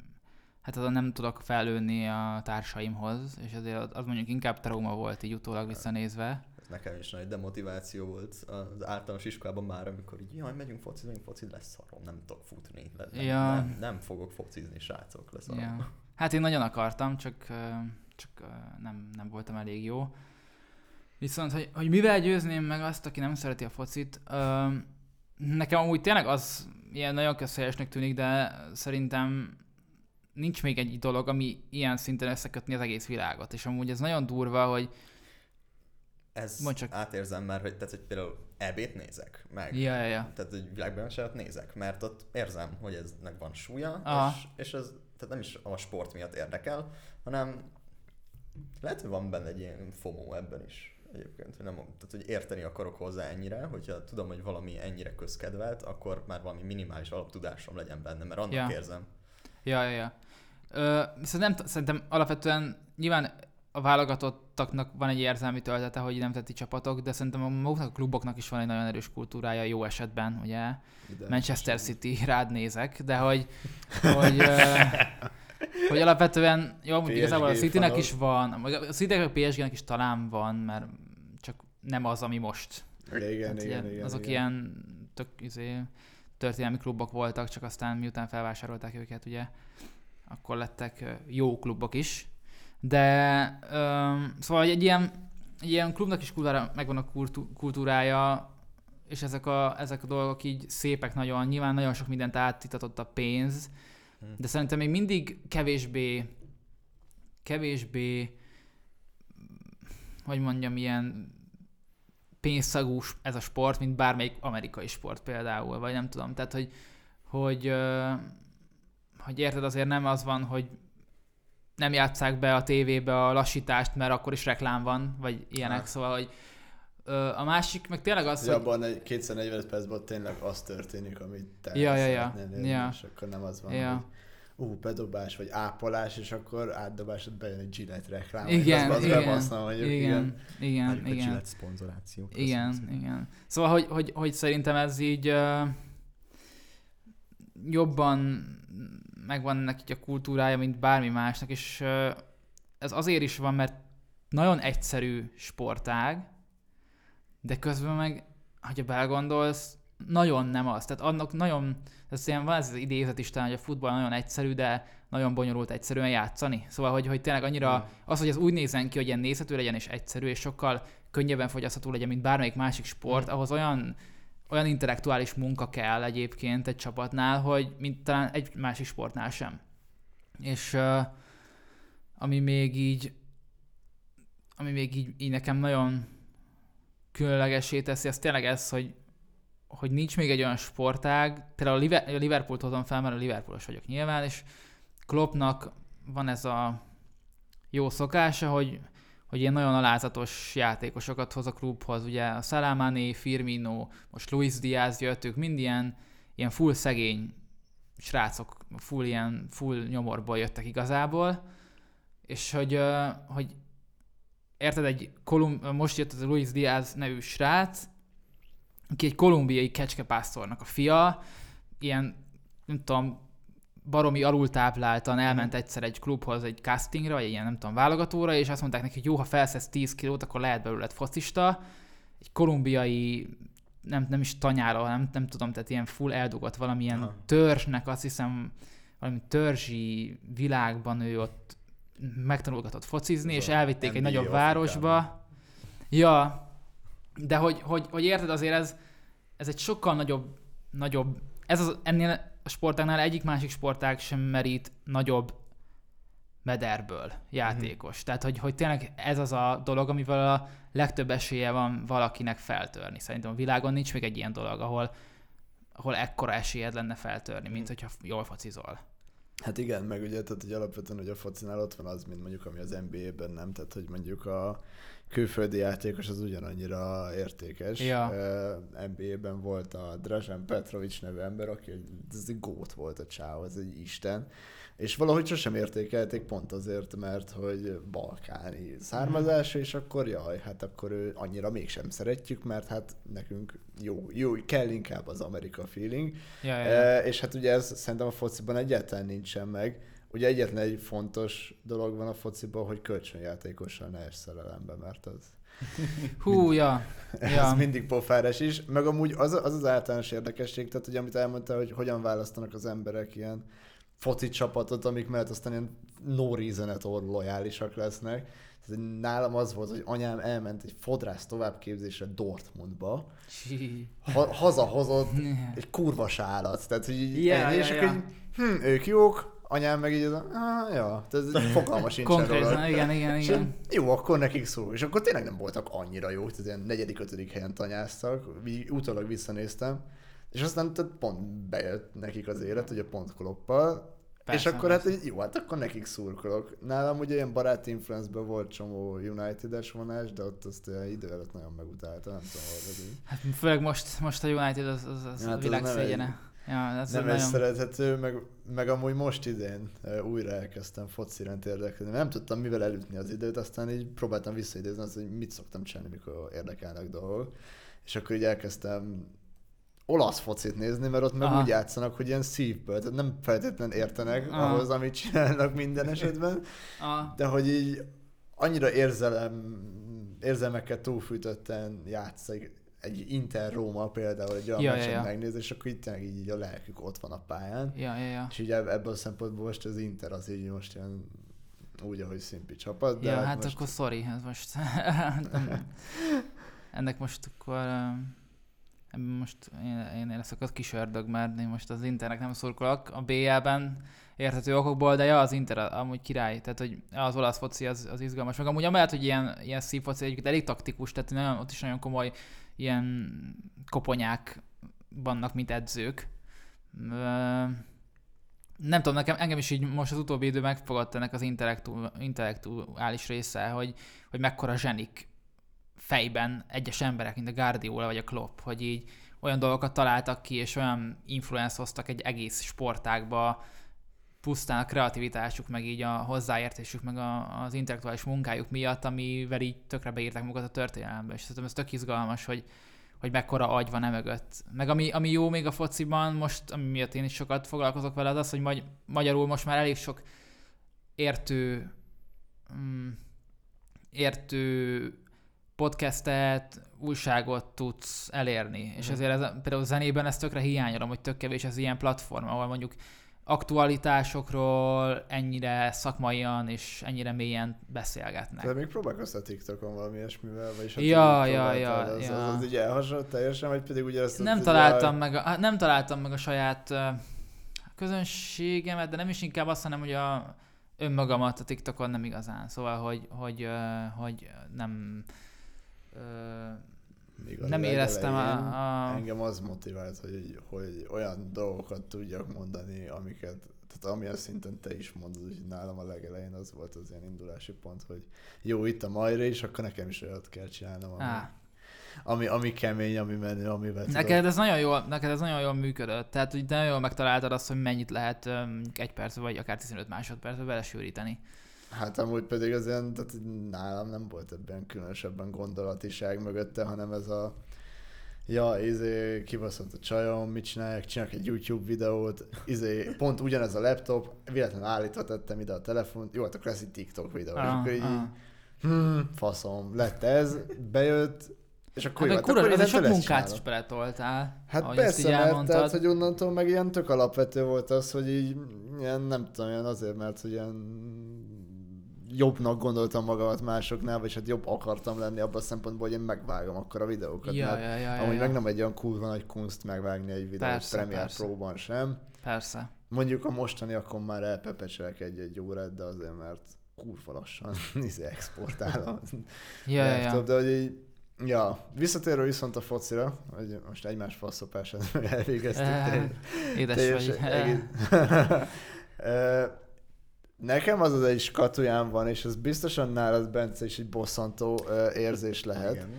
[SPEAKER 3] hát azon nem tudok felőni a társaimhoz, és azért az- mondjuk inkább trauma volt így utólag visszanézve.
[SPEAKER 2] Ez nekem is nagy demotiváció volt az általános iskolában már, amikor így, jaj, megyünk focizni, megyünk focizni, lesz szarom, nem tudok futni. Le- Nem,
[SPEAKER 3] Ja.
[SPEAKER 2] nem, nem, fogok focizni, srácok, lesz szarom.
[SPEAKER 3] Ja. Hát én nagyon akartam, csak, csak nem, nem voltam elég jó. Viszont, hogy, hogy mivel győzném meg azt, aki nem szereti a focit, ö, nekem amúgy tényleg az ilyen nagyon közhelyesnek tűnik, de szerintem nincs még egy dolog, ami ilyen szinten összekötni az egész világot. És amúgy ez nagyon durva, hogy
[SPEAKER 2] Ez
[SPEAKER 3] Mondd csak.
[SPEAKER 2] átérzem már, hogy, tehát, hogy például EB-t nézek, meg
[SPEAKER 3] ja, ja, ja.
[SPEAKER 2] tehát egy világbajnokságot nézek, mert ott érzem, hogy eznek van súlya,
[SPEAKER 3] Aha.
[SPEAKER 2] és, és ez tehát nem is a sport miatt érdekel, hanem lehet, hogy van benne egy ilyen FOMO ebben is egyébként, hogy, nem, tehát, hogy érteni akarok hozzá ennyire, hogyha tudom, hogy valami ennyire közkedvelt, akkor már valami minimális alaptudásom legyen benne, mert annak
[SPEAKER 3] Ja.
[SPEAKER 2] érzem.
[SPEAKER 3] Ja, ja, ja. Ö, t- szerintem alapvetően nyilván a válogatottaknak van egy érzelmi töltete, hogy nemzeti csapatok, de szerintem a maguknak a kluboknak is van egy nagyon erős kultúrája jó esetben, ugye?
[SPEAKER 1] De-
[SPEAKER 3] Manchester City, rád nézek, de hogy, hogy, ö, hogy alapvetően, jó,
[SPEAKER 1] PSG
[SPEAKER 3] igazából a Citynek is van, a Citynek a PSG-nek is talán van, mert nem az, ami most.
[SPEAKER 1] Igen,
[SPEAKER 3] Hát
[SPEAKER 1] igen, igen.
[SPEAKER 3] azok
[SPEAKER 1] igen.
[SPEAKER 3] ilyen tök izé, történelmi klubok voltak, csak aztán miután felvásárolták őket, ugye, akkor lettek jó klubok is. De öm, szóval egy ilyen, egy ilyen klubnak is kultúra, megvan a kultú- kultúrája, és ezek a, ezek a dolgok így szépek nagyon, nyilván nagyon sok mindent átitatott a pénz,
[SPEAKER 2] Hm.
[SPEAKER 3] de szerintem még mindig kevésbé, kevésbé, hogy mondjam, ilyen pénzszagú ez a sport, mint bármelyik amerikai sport például, vagy nem tudom. Tehát, hogy, hogy, hogy érted, azért nem az van, hogy nem játsszák be a tévébe a lassítást, mert akkor is reklám van, vagy ilyenek,
[SPEAKER 2] Ah.
[SPEAKER 3] szóval, hogy a másik meg tényleg az,
[SPEAKER 1] Hogy
[SPEAKER 3] hogy
[SPEAKER 1] abban egy 240 percben tényleg az történik, amit te
[SPEAKER 3] Ja, ja, ja.
[SPEAKER 1] élni,
[SPEAKER 3] Ja.
[SPEAKER 1] és akkor nem az van,
[SPEAKER 3] Ja.
[SPEAKER 1] hogy ú, bedobás, vagy ápolás, és akkor átdobásod bejön egy Gillette reklám.
[SPEAKER 3] Igen,
[SPEAKER 1] az, az
[SPEAKER 3] igen,
[SPEAKER 1] bebaszna, mondjuk,
[SPEAKER 3] igen, igen,
[SPEAKER 2] a
[SPEAKER 3] igen.
[SPEAKER 2] Gillette szponzoráció.
[SPEAKER 3] Igen,
[SPEAKER 2] szépen.
[SPEAKER 3] igen. Szóval, hogy, hogy, hogy szerintem ez így uh, jobban megvan neki a kultúrája, mint bármi másnak, és uh, ez azért is van, mert nagyon egyszerű sportág, de közben meg, hogyha belegondolsz, nagyon nem az. Tehát annak nagyon, ez ilyen van ez az idézet is talán, hogy a futball nagyon egyszerű, de nagyon bonyolult egyszerűen játszani. Szóval, hogy, hogy tényleg annyira az, hogy ez úgy nézzen ki, hogy ilyen nézhető legyen és egyszerű, és sokkal könnyebben fogyasztható legyen, mint bármelyik másik sport, ahhoz olyan olyan intellektuális munka kell egyébként egy csapatnál, hogy mint talán egy másik sportnál sem. És uh, ami még így ami még így, így nekem nagyon különlegesé teszi, az tényleg ez, hogy, hogy nincs még egy olyan sportág, például a Liver- a Liverpoolt hozom fel, mert a Liverpoolos vagyok nyilván, és Kloppnak van ez a jó szokása, hogy, hogy ilyen nagyon alázatos játékosokat hoz a klubhoz, ugye a Salamani, Firmino, most Luis Diaz jött, ők mind ilyen, ilyen full szegény srácok, full ilyen, full nyomorból jöttek igazából, és hogy, hogy érted, egy Kolum- most jött ez a Luis Diaz nevű srác, aki egy kolumbiai kecskepásztornak a fia, ilyen, nem tudom, baromi alultápláltan elment egyszer egy klubhoz egy castingra, vagy ilyen nem tudom, válogatóra, és azt mondták neki, hogy jó, ha felszesz 10 kilót, akkor lehet belőled focista. Egy kolumbiai, nem, nem is tanyára, nem, nem tudom, tehát ilyen full eldugott valamilyen
[SPEAKER 2] Aha.
[SPEAKER 3] törzsnek, azt hiszem, valami törzsi világban ő ott megtanulgatott focizni,
[SPEAKER 2] Ez
[SPEAKER 3] és elvitték egy nagyobb városba. Ja, de hogy, hogy, hogy érted, azért ez, ez egy sokkal nagyobb, nagyobb, ez az, ennél a sportágnál egyik másik sportág sem merít nagyobb mederből játékos. Mm-hmm. Tehát, hogy, hogy tényleg ez az a dolog, amivel a legtöbb esélye van valakinek feltörni. Szerintem a világon nincs még egy ilyen dolog, ahol, ahol ekkora esélyed lenne feltörni, mint hogyha jól focizol.
[SPEAKER 1] Hát igen, meg ugye, tehát hogy alapvetően, hogy a focinál ott van az, mint mondjuk, ami az NBA-ben nem, tehát hogy mondjuk a külföldi játékos az ugyanannyira értékes.
[SPEAKER 3] Ja.
[SPEAKER 1] Uh, NBA-ben volt a Dražan Petrovic nevű ember, aki ez egy gót volt a csáv, ez egy isten és valahogy sosem értékelték pont azért, mert hogy balkáni származású, és akkor jaj, hát akkor ő annyira mégsem szeretjük, mert hát nekünk jó, jó kell inkább az Amerika feeling.
[SPEAKER 3] Ja, ja, ja.
[SPEAKER 1] E, és hát ugye ez szerintem a fociban egyáltalán nincsen meg. Ugye egyetlen egy fontos dolog van a fociban, hogy kölcsönjátékossal ne es szerelembe, mert az
[SPEAKER 3] Hú, ja.
[SPEAKER 1] Ez ja. mindig pofáres is. Meg amúgy az, az az általános érdekesség, tehát ugye amit elmondta, hogy hogyan választanak az emberek ilyen foci csapatot, amik mellett aztán ilyen no reason lojálisak lesznek. Tehát nálam az volt, hogy anyám elment egy fodrász továbbképzésre Dortmundba, ha- hazahozott egy kurvas állat, tehát hogy így
[SPEAKER 3] yeah, yeah,
[SPEAKER 1] és
[SPEAKER 3] yeah.
[SPEAKER 1] akkor így, hm, ők jók, anyám meg így, ah, ja, ez fogalmas sincs
[SPEAKER 3] Konkrétan, igen, igen,
[SPEAKER 1] és
[SPEAKER 3] igen.
[SPEAKER 1] Jó, akkor nekik szól. És akkor tényleg nem voltak annyira jók, tehát ilyen negyedik, ötödik helyen tanyáztak, így utólag visszanéztem. És aztán tehát pont bejött nekik az élet, ugye pont kloppal, Persze, és akkor persze. hát jó, hát akkor nekik szurkolok. Nálam ugye ilyen baráti influence volt csomó United-es vonás, de ott azt olyan idő előtt nagyon megutálta, nem tudom, hogy.
[SPEAKER 3] Hát főleg most, most a United az, az, az hát a világ szégyene. Ja, ez
[SPEAKER 1] nem
[SPEAKER 3] nagyon...
[SPEAKER 1] ez szerethető, meg, meg amúgy most idén újra elkezdtem foci iránt érdeklődni. Nem tudtam mivel elütni az időt, aztán így próbáltam visszaidézni azt, hogy mit szoktam csinálni, mikor érdekelnek dolgok. És akkor így elkezdtem olasz focit nézni, mert ott meg Aha. úgy játszanak, hogy ilyen szívből, tehát nem feltétlenül értenek Aha. ahhoz, amit csinálnak minden esetben, Aha. de hogy így annyira érzelem, érzelmekkel túlfűtötten játszik egy Inter-Róma például egy olyan ja, meccset ja, ja. megnézni, és akkor itt így, így a lelkük ott van a pályán.
[SPEAKER 3] Ja, ja, ja.
[SPEAKER 1] És így ebből a szempontból most az Inter az így most ilyen úgy, ahogy szimpi csapat. De
[SPEAKER 3] ja, hát most... akkor sorry, ez most ennek most akkor most én, én leszek az kis ördög, mert én most az Internek nem szurkolok a BL-ben érthető okokból, de ja, az Inter amúgy király, tehát hogy az olasz foci az, az izgalmas, meg amúgy amellett, hogy ilyen, ilyen szívfoci egyébként elég taktikus, tehát nagyon, ott is nagyon komoly ilyen koponyák vannak, mint edzők. Nem tudom, nekem, engem is így most az utóbbi idő megfogadta ennek az intellektu, intellektuális része, hogy, hogy mekkora zsenik fejben egyes emberek, mint a Guardiola vagy a Klopp, hogy így olyan dolgokat találtak ki, és olyan influence hoztak egy egész sportágba, pusztán a kreativitásuk, meg így a hozzáértésük, meg a, az intellektuális munkájuk miatt, amivel így tökre beírták magukat a történelembe. És szerintem ez tök izgalmas, hogy, hogy mekkora agy van emögött. Meg ami, ami jó még a fociban, most, ami miatt én is sokat foglalkozok vele, az az, hogy magy- magyarul most már elég sok értő, mm, értő podcastet, újságot tudsz elérni. Mm. És ezért ez, például zenében ez tökre hiányolom, hogy tök kevés az ilyen platform, ahol mondjuk aktualitásokról ennyire szakmaian és ennyire mélyen beszélgetnek.
[SPEAKER 1] De még próbálkozz a TikTokon valami ilyesmivel, vagyis
[SPEAKER 3] ja, ja, ja,
[SPEAKER 1] az,
[SPEAKER 3] ja.
[SPEAKER 1] Az, az, így elhasonlott teljesen, vagy pedig ugye ezt
[SPEAKER 3] nem találtam, meg a, nem találtam meg a saját közönségemet, de nem is inkább azt, hanem hogy a önmagamat a TikTokon nem igazán. Szóval, hogy, hogy, hogy nem még nem éreztem a, a...
[SPEAKER 1] Engem az motivált, hogy, hogy olyan dolgokat tudjak mondani, amiket, tehát amilyen szinten te is mondod, hogy nálam a legelején az volt az ilyen indulási pont, hogy jó, itt a majra, és akkor nekem is olyat kell csinálnom, ami, ami, ami kemény, ami menő, amivel
[SPEAKER 3] neked ez, nagyon jól, neked ez nagyon jól működött. Tehát, hogy nagyon jól megtaláltad azt, hogy mennyit lehet um, egy perc vagy akár 15 másodpercbe belesűríteni.
[SPEAKER 1] Hát amúgy pedig az ilyen, tehát nálam nem volt ebben különösebben gondolatiság mögötte, hanem ez a ja, izé, kibaszott a csajom, mit csinálják, csinálok egy YouTube videót, izé, pont ugyanez a laptop, véletlenül állítva tettem ide a telefont, jó, hát akkor lesz egy TikTok videó, ah, és akkor így, ah. hmm, faszom, lett ez, bejött, és akkor
[SPEAKER 3] hát, jó, hát akkor ez sok munkát is beletoltál.
[SPEAKER 1] Hát persze, mert tehát, hogy onnantól meg ilyen tök alapvető volt az, hogy így ilyen, nem tudom, ilyen azért, mert hogy ilyen jobbnak gondoltam magamat másoknál, vagy hát jobb akartam lenni abban a szempontból, hogy én megvágom akkor a videókat.
[SPEAKER 3] Ja, mert ja, ja,
[SPEAKER 1] amúgy
[SPEAKER 3] ja,
[SPEAKER 1] meg nem egy olyan kurva nagy kunst megvágni egy videót persze, Premiere Pro-ban sem.
[SPEAKER 3] Persze.
[SPEAKER 1] Mondjuk a mostani akkor már elpepecselek egy-egy órát, de azért, mert kurva lassan izé exportál a
[SPEAKER 3] Ja, ja, ja.
[SPEAKER 1] de hogy így, ja, visszatérve viszont a focira, hogy most egymás faszopását elvégeztük.
[SPEAKER 3] Édes vagy.
[SPEAKER 1] egész- Nekem az az egy skatujám van, és ez biztosan nálad, Bence, is egy bosszantó érzés lehet,
[SPEAKER 2] Igen.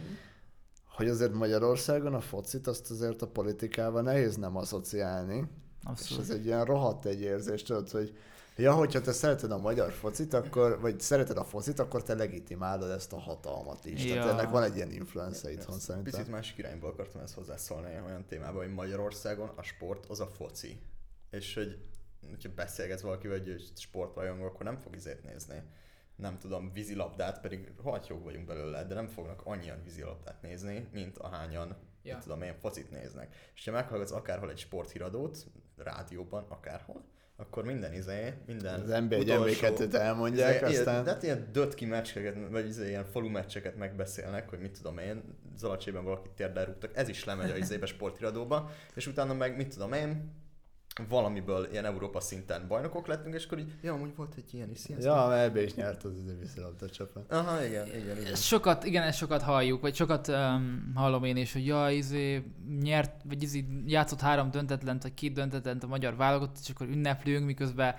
[SPEAKER 1] hogy azért Magyarországon a focit azt azért a politikával nehéz nem asszociálni. És
[SPEAKER 3] Abszolút.
[SPEAKER 1] ez egy ilyen rohadt egy érzés, tudod, hogy ja, hogyha te szereted a magyar focit, akkor, vagy szereted a focit, akkor te legitimálod ezt a hatalmat is. Ja. Tehát ennek van egy ilyen influence itthon
[SPEAKER 2] Ezt
[SPEAKER 1] szerintem.
[SPEAKER 2] Picit másik irányból akartam ezt hozzászólni olyan témában, hogy Magyarországon a sport az a foci. És hogy hogyha beszélgetsz valakivel, hogy sportrajongó, akkor nem fog izét nézni. Nem tudom, vízilabdát, pedig rohadt jók vagyunk belőle, de nem fognak annyian vízilabdát nézni, mint ahányan, ja. Nem tudom én, focit néznek. És ha meghallgatsz akárhol egy sporthíradót, rádióban, akárhol, akkor minden izé, minden
[SPEAKER 1] Az NBA egy MB2-t elmondják,
[SPEAKER 2] izé,
[SPEAKER 1] aztán...
[SPEAKER 2] Ilyen, de hát ilyen dött ki meccseket, vagy izé, ilyen falu meccseket megbeszélnek, hogy mit tudom én, Zalacsében valakit térdel rúgtak, ez is lemegy a izébe sportiradóba, és utána meg mit tudom én, valamiből ilyen Európa szinten bajnokok lettünk, és akkor így, ja, amúgy volt egy ilyen is, sziasztok.
[SPEAKER 1] Ja, EB is nyert az vízilabda csapat.
[SPEAKER 2] Aha, igen, igen, igen.
[SPEAKER 3] Sokat, igen, ezt sokat halljuk, vagy sokat um, hallom én is, hogy ja, izé, nyert, vagy izé, játszott három döntetlent, vagy két döntetlent a magyar válogatott, és akkor ünneplünk, miközben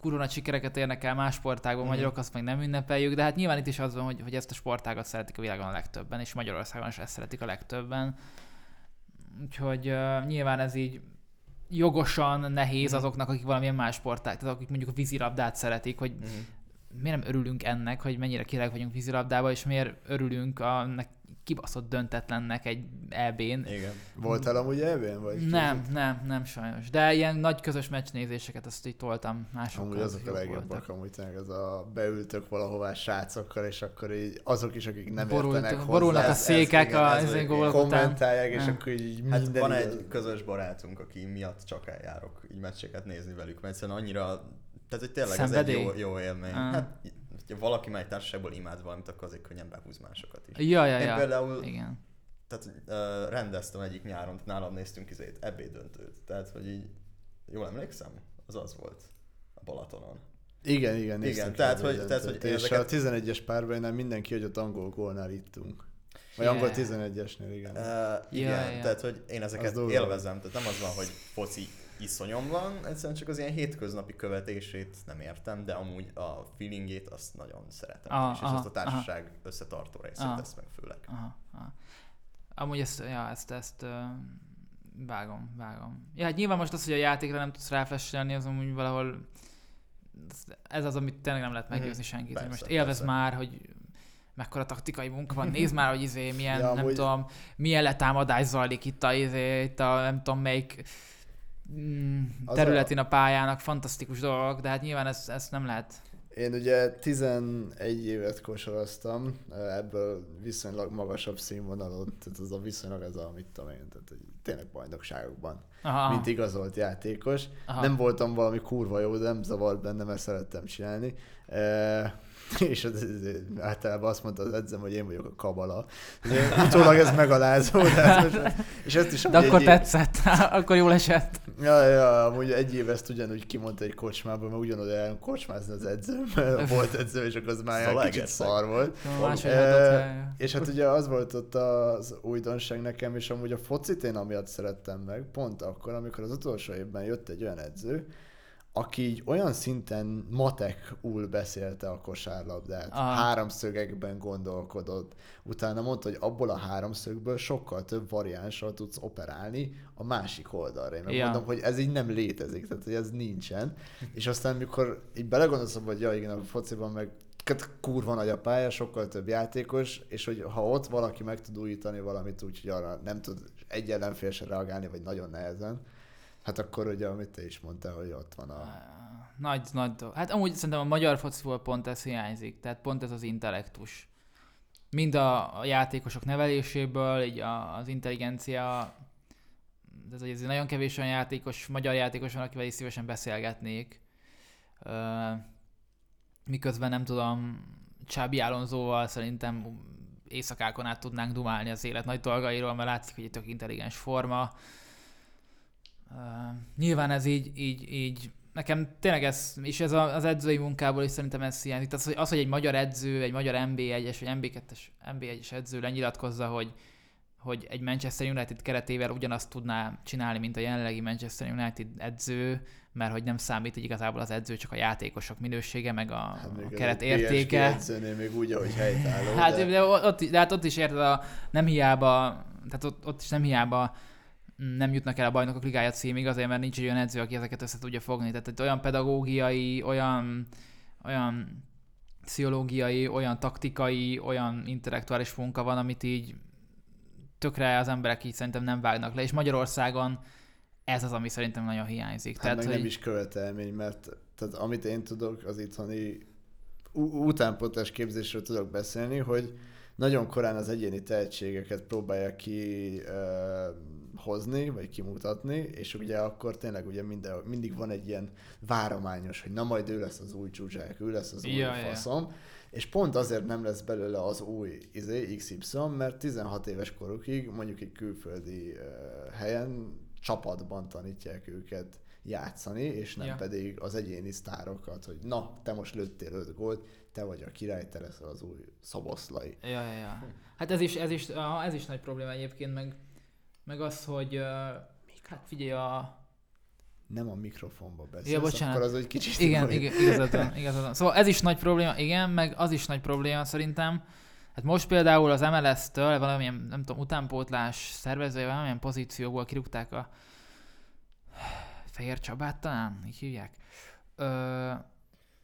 [SPEAKER 3] kurva nagy sikereket érnek el más sportágban,
[SPEAKER 2] Mhm.
[SPEAKER 3] magyarok azt meg nem ünnepeljük, de hát nyilván itt is az van, hogy, hogy ezt a sportágat szeretik a világon a legtöbben, és Magyarországon is ezt szeretik a legtöbben. Úgyhogy uh, nyilván ez így jogosan nehéz
[SPEAKER 2] Mhm.
[SPEAKER 3] azoknak, akik valamilyen más sportág, tehát akik mondjuk a vízilabdát szeretik, hogy
[SPEAKER 2] Mhm.
[SPEAKER 3] Miért nem örülünk ennek, hogy mennyire király vagyunk vízilabdába, és miért örülünk a kibaszott döntetlennek egy EB-n.
[SPEAKER 2] Igen.
[SPEAKER 1] Voltál amúgy EB-n? Vagy
[SPEAKER 3] Nem, nem, nem sajnos. De ilyen nagy közös meccsnézéseket azt így toltam másokkal.
[SPEAKER 1] Amúgy azok a
[SPEAKER 3] jók
[SPEAKER 1] legjobbak, amúgy tényleg az a beültök valahová srácokkal, és akkor így azok is, akik nem
[SPEAKER 3] Borult-
[SPEAKER 1] értenek hozzá,
[SPEAKER 3] borulnak a
[SPEAKER 2] ez- ez
[SPEAKER 3] székek
[SPEAKER 2] igen,
[SPEAKER 3] a
[SPEAKER 2] ez
[SPEAKER 3] gólok után.
[SPEAKER 1] kommentálják, és akkor így
[SPEAKER 2] Hát
[SPEAKER 1] minden
[SPEAKER 2] van
[SPEAKER 1] igaz.
[SPEAKER 2] egy közös barátunk, aki miatt csak eljárok így meccseket nézni velük, mert egyszerűen annyira, tehát hogy tényleg ez egy
[SPEAKER 3] Szenvedély?
[SPEAKER 2] jó, jó élmény.
[SPEAKER 3] Ah.
[SPEAKER 2] Hát, ha valaki már egy társaságból imád valamit, akkor azért könnyen behúz másokat is.
[SPEAKER 3] Ja, ja,
[SPEAKER 2] Én
[SPEAKER 3] ja.
[SPEAKER 2] például
[SPEAKER 3] Igen.
[SPEAKER 2] tehát, uh, rendeztem egyik nyáron, nálam néztünk izét, ebédöntőt. Tehát, hogy így, jól emlékszem, az az volt a Balatonon.
[SPEAKER 1] Igen, igen,
[SPEAKER 2] Igen, tehát, hogy- tehát, hogy
[SPEAKER 1] És
[SPEAKER 2] ezeket-
[SPEAKER 1] a 11-es párbajnál mindenki, hogy ott angol gólnál ittunk. Vagy
[SPEAKER 3] Yeah.
[SPEAKER 1] angol 11-esnél, igen.
[SPEAKER 2] Uh, igen,
[SPEAKER 3] Ja, ja.
[SPEAKER 2] tehát, hogy én ezeket élvezem. Tehát nem az van, hogy foci iszonyom van, egyszerűen csak az ilyen hétköznapi követését nem értem, de amúgy a feelingét azt nagyon szeretem.
[SPEAKER 3] Aha,
[SPEAKER 2] és
[SPEAKER 3] aha,
[SPEAKER 2] azt a társaság összetartó részét
[SPEAKER 3] Aha.
[SPEAKER 2] ezt meg főleg.
[SPEAKER 3] Aha, aha. Amúgy ezt, ja, ezt, ezt uh, vágom, vágom. Ja, hát nyilván most az, hogy a játékra nem tudsz ráfesselni, az amúgy valahol ez- az, amit tényleg nem lehet meggyőzni
[SPEAKER 2] Mhm.
[SPEAKER 3] senkit.
[SPEAKER 2] Persze,
[SPEAKER 3] hogy most élvez
[SPEAKER 2] persze.
[SPEAKER 3] már, hogy mekkora taktikai munka van, nézd már, hogy izé, milyen,
[SPEAKER 1] Ja,
[SPEAKER 3] nem
[SPEAKER 1] amúgy-
[SPEAKER 3] tudom, milyen letámadás zajlik itt a, izé, itt a nem tudom melyik területén a pályának, fantasztikus dolgok, de hát nyilván ezt, ezt nem lehet.
[SPEAKER 1] Én ugye 11 évet kosaraztam, ebből viszonylag magasabb színvonalon, tehát az a viszonylag ez a, mit tudom én, tehát tényleg bajnokságokban,
[SPEAKER 3] Aha,
[SPEAKER 1] mint igazolt játékos.
[SPEAKER 3] aha.
[SPEAKER 1] Nem voltam valami kurva jó, de nem zavart benne, mert szerettem csinálni. E, és az, az, általában azt mondta az edzem, hogy én vagyok a kabala. Utólag ez megalázó, de hát most, és ezt is
[SPEAKER 3] De akkor
[SPEAKER 1] év-
[SPEAKER 3] tetszett, akkor jól esett.
[SPEAKER 1] Ja, ja, amúgy egy év ezt ugyanúgy kimondta egy kocsmában, mert ugyanúgy el kocsmázni az edző, mert volt edző, és akkor az már ilyen kicsit szar volt. És hát ugye az volt ott az újdonság nekem, és amúgy a focit én amiatt szerettem meg, pont akkor, amikor az utolsó évben jött egy olyan edző, aki így olyan szinten matekul beszélte a kosárlabdát,
[SPEAKER 3] Aha.
[SPEAKER 1] háromszögekben gondolkodott, utána mondta, hogy abból a háromszögből sokkal több variánssal tudsz operálni a másik oldalra. Én meg
[SPEAKER 3] Ja.
[SPEAKER 1] mondom, hogy ez így nem létezik, tehát hogy ez nincsen. És aztán, mikor így belegondolsz, hogy ja, igen, a fociban meg kurva nagy a pálya, sokkal több játékos, és hogy ha ott valaki meg tud újítani valamit úgy, hogy arra nem tud egy ellenfél se reagálni, vagy nagyon nehezen, hát akkor ugye, amit te is mondtál, hogy ott van a...
[SPEAKER 3] Nagy, nagy dolog. Hát amúgy szerintem a magyar fociból pont ez hiányzik, tehát pont ez az intellektus. Mind a, játékosok neveléséből, így a, az intelligencia, ez ez nagyon kevés olyan játékos, magyar játékos van, akivel is szívesen beszélgetnék. Miközben nem tudom, Csábi Alonzóval szerintem éjszakákon át tudnánk dumálni az élet nagy dolgairól, mert látszik, hogy egy tök intelligens forma. Uh, nyilván ez így, így, így nekem tényleg ez, és ez az edzői munkából is szerintem ez hiányzik. Tehát az, hogy, az, hogy egy magyar edző, egy magyar NB1-es vagy NB2-es, NB1-es edző lenyilatkozza, hogy, hogy egy Manchester United keretével ugyanazt tudná csinálni, mint a jelenlegi Manchester United edző, mert hogy nem számít hogy igazából az edző, csak a játékosok minősége, meg a, hát a keret értéke.
[SPEAKER 1] még úgy, ahogy helytálló.
[SPEAKER 3] Hát, de... De, ott, de hát ott is érted, a, nem hiába, tehát ott, ott is nem hiába nem jutnak el a bajnokok ligája címig, azért mert nincs egy olyan edző, aki ezeket össze tudja fogni. Tehát egy olyan pedagógiai, olyan, olyan pszichológiai, olyan taktikai, olyan intellektuális munka van, amit így tökre az emberek így szerintem nem vágnak le, és Magyarországon ez az, ami szerintem nagyon hiányzik.
[SPEAKER 1] Hát tehát, meg hogy... nem is követelmény, mert tehát amit én tudok az itthoni utánpótlás képzésről tudok beszélni, hogy nagyon korán az egyéni tehetségeket próbálják ki hozni, vagy kimutatni, és ugye akkor tényleg ugye minden, mindig van egy ilyen várományos, hogy na majd ő lesz az új csúcsák, ő lesz az új ja, faszom, ja. és pont azért nem lesz belőle az új izé, XY, mert 16 éves korukig mondjuk egy külföldi uh, helyen csapatban tanítják őket játszani, és nem ja. pedig az egyéni sztárokat, hogy na, te most lőttél 5 gólt, te vagy a király, te leszel az új szoboszlai.
[SPEAKER 3] Ja, ja, ja. Hát ez is, ez is, ez is nagy probléma egyébként, meg, meg az, hogy uh, hát figyelj a...
[SPEAKER 1] Nem a mikrofonba beszélsz,
[SPEAKER 3] ja, bocsánat.
[SPEAKER 1] akkor az egy kicsit...
[SPEAKER 3] Igen, igen igazad van, igazad van. Szóval ez is nagy probléma, igen, meg az is nagy probléma szerintem. Hát most például az MLS-től valamilyen, nem tudom, utánpótlás szervezője, valamilyen pozícióból kirúgták a Fehér Csabát talán, így hívják. Ö,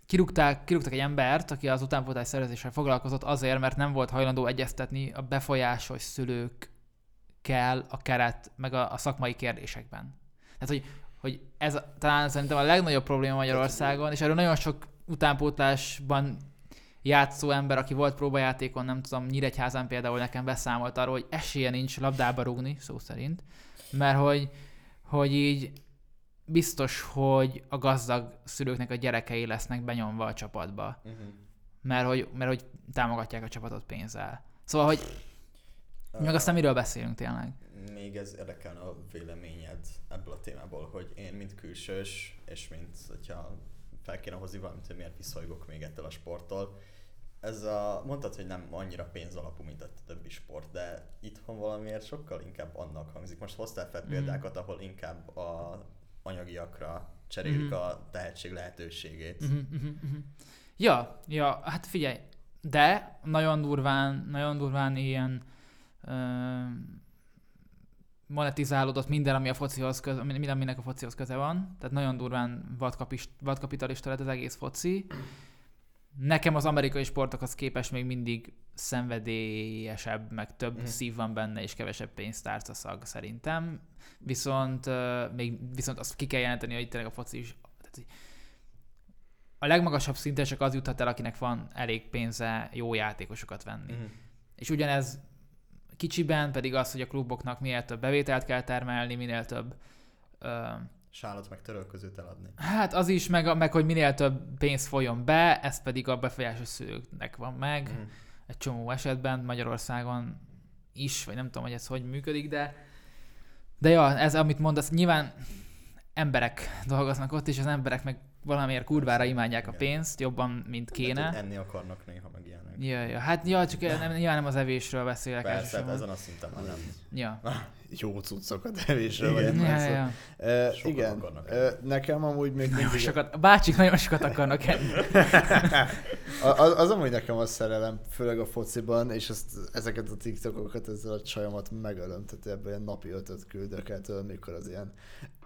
[SPEAKER 3] kirúgták, kirúgtak egy embert, aki az utánpótlás szervezéssel foglalkozott azért, mert nem volt hajlandó egyeztetni a befolyásos szülők kell a keret, meg a, a szakmai kérdésekben. Tehát, hogy, hogy ez talán szerintem a legnagyobb probléma Magyarországon, és erről nagyon sok utánpótlásban játszó ember, aki volt próbajátékon, nem tudom, Nyíregyházán például nekem beszámolt arról, hogy esélye nincs labdába rúgni, szó szerint, mert hogy, hogy így biztos, hogy a gazdag szülőknek a gyerekei lesznek benyomva a csapatba. Uh-huh. Mert, hogy, mert hogy támogatják a csapatot pénzzel. Szóval, hogy meg aztán miről beszélünk tényleg?
[SPEAKER 2] Még ez érdekelne a véleményed ebből a témából, hogy én, mint külsős, és mint, hogyha fel kéne hozni valamit, hogy miért viszolygok még ettől a sporttól, ez a, mondtad, hogy nem annyira pénzalapú, mint a többi sport, de itthon valamiért sokkal inkább annak hangzik. Most hoztál fel mm. példákat, ahol inkább a anyagiakra cserélik mm-hmm. a tehetség lehetőségét.
[SPEAKER 3] Mm-hmm, mm-hmm. Ja, ja, hát figyelj, de nagyon durván, nagyon durván ilyen monetizálódott minden, ami a focihoz köze, minden, aminek a focihoz köze van. Tehát nagyon durván vadkapitalista lett az egész foci. Nekem az amerikai sportokhoz képest még mindig szenvedélyesebb, meg több mm. szív van benne, és kevesebb pénztárca szag szerintem. Viszont, még, viszont azt ki kell jelenteni, hogy tényleg a foci is tehát, a legmagasabb szinten csak az juthat el, akinek van elég pénze jó játékosokat venni. Mm. És ugyanez kicsiben pedig az, hogy a kluboknak minél több bevételt kell termelni, minél több uh,
[SPEAKER 2] sálat meg törölközőt eladni.
[SPEAKER 3] Hát az is, meg, meg hogy minél több pénz folyjon be, ez pedig a befolyásos szülőknek van meg. Mm. Egy csomó esetben Magyarországon is, vagy nem tudom, hogy ez hogy működik, de de ja, ez amit mondasz, nyilván emberek dolgoznak ott, és az emberek meg valamiért kurvára imádják a pénzt, jobban, mint kéne.
[SPEAKER 2] De enni akarnak néha meg ilyenek.
[SPEAKER 3] Ja, ja, hát ja, csak nem, nyilván nem az evésről beszélek.
[SPEAKER 2] Persze, hát ezen a szinten már nem.
[SPEAKER 3] Ja.
[SPEAKER 1] Jó cuccokat evésről igen. Ja, ja. Uh, igen, uh, nekem amúgy még mindig...
[SPEAKER 3] Sokat, a bácsik nagyon sokat akarnak enni.
[SPEAKER 1] az, az amúgy nekem a szerelem, főleg a fociban, és ezt, ezeket a TikTokokat, ezzel a csajomat megölöm, tehát ebben ilyen napi ötöt küldök el, mikor az ilyen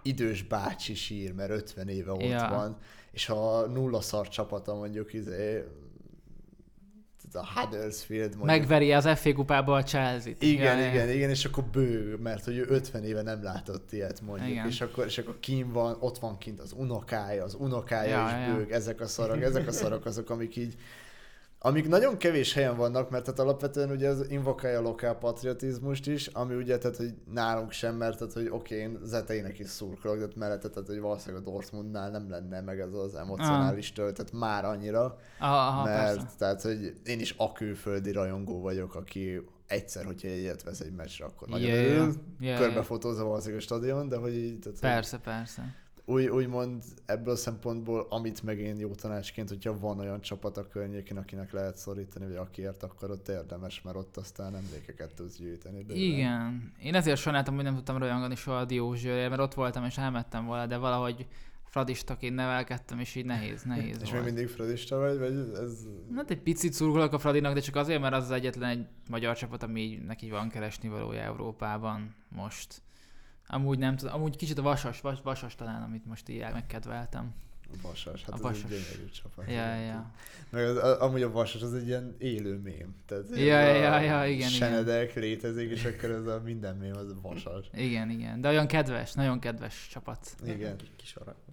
[SPEAKER 1] idős bácsi sír, mert 50 éve ott ja. van, és ha nulla szar csapata mondjuk izé, a Huddersfield mondjuk.
[SPEAKER 3] Megveri az FA kupába a Chelsea-t.
[SPEAKER 1] Igen, ja, igen, igen, és akkor bő, mert hogy ő 50 éve nem látott ilyet mondjuk, igen. és akkor, és akkor kim van, ott van kint az unokája, az unokája ja, is ja. bőg, ezek a szarok, ezek a szarok azok, amik így amik nagyon kevés helyen vannak, mert tehát alapvetően ugye az invokálja a lokál patriotizmust is, ami ugye, tehát hogy nálunk sem, mert tehát hogy oké, én zeteinek is szurkolok, de mellette, tehát hogy valószínűleg a Dortmundnál nem lenne meg ez az emocionális töltet már annyira,
[SPEAKER 3] Aha, aha
[SPEAKER 1] mert
[SPEAKER 3] persze.
[SPEAKER 1] tehát, hogy én is a külföldi rajongó vagyok, aki egyszer, hogyha egyet vesz egy meccsre, akkor nagyon
[SPEAKER 3] Yeah,
[SPEAKER 1] örül.
[SPEAKER 3] yeah, yeah.
[SPEAKER 1] Körbefotózza valószínűleg a stadion, de hogy így, tehát, hogy
[SPEAKER 3] Persze, persze.
[SPEAKER 1] Úgy, úgymond ebből a szempontból, amit meg én jó tanácsként, hogyha van olyan csapat a környékén, akinek lehet szorítani, vagy akiért, akkor ott érdemes, mert ott aztán emlékeket tudsz gyűjteni. bőven.
[SPEAKER 3] Igen. Én ezért sajnáltam, hogy nem tudtam rajongani soha a Diózsőre, mert ott voltam és elmettem volna, de valahogy fradistaként nevelkedtem, és így nehéz, nehéz
[SPEAKER 1] És még
[SPEAKER 3] volt.
[SPEAKER 1] mindig fradista vagy, vagy ez...
[SPEAKER 3] Hát egy picit szurkolok a Fradinak, de csak azért, mert az az egyetlen egy magyar csapat, ami így- neki van keresni valója Európában most. Amúgy nem tudom, amúgy kicsit a Vasas, vas, Vasas talán, amit most így megkedveltem.
[SPEAKER 1] A Vasas, hát
[SPEAKER 3] A
[SPEAKER 1] ez
[SPEAKER 3] Vasas.
[SPEAKER 1] egy gyönyörű csapat.
[SPEAKER 3] Ja, ja.
[SPEAKER 1] Meg az, a, amúgy a Vasas az egy ilyen élő mém. Tehát
[SPEAKER 3] Ja, ja,
[SPEAKER 1] a
[SPEAKER 3] ja, igen, igen.
[SPEAKER 1] Senedek létezik, és akkor ez a minden mém az a Vasas.
[SPEAKER 3] Igen, igen. De olyan kedves, nagyon kedves csapat.
[SPEAKER 1] Igen.
[SPEAKER 2] Kis, aranyos.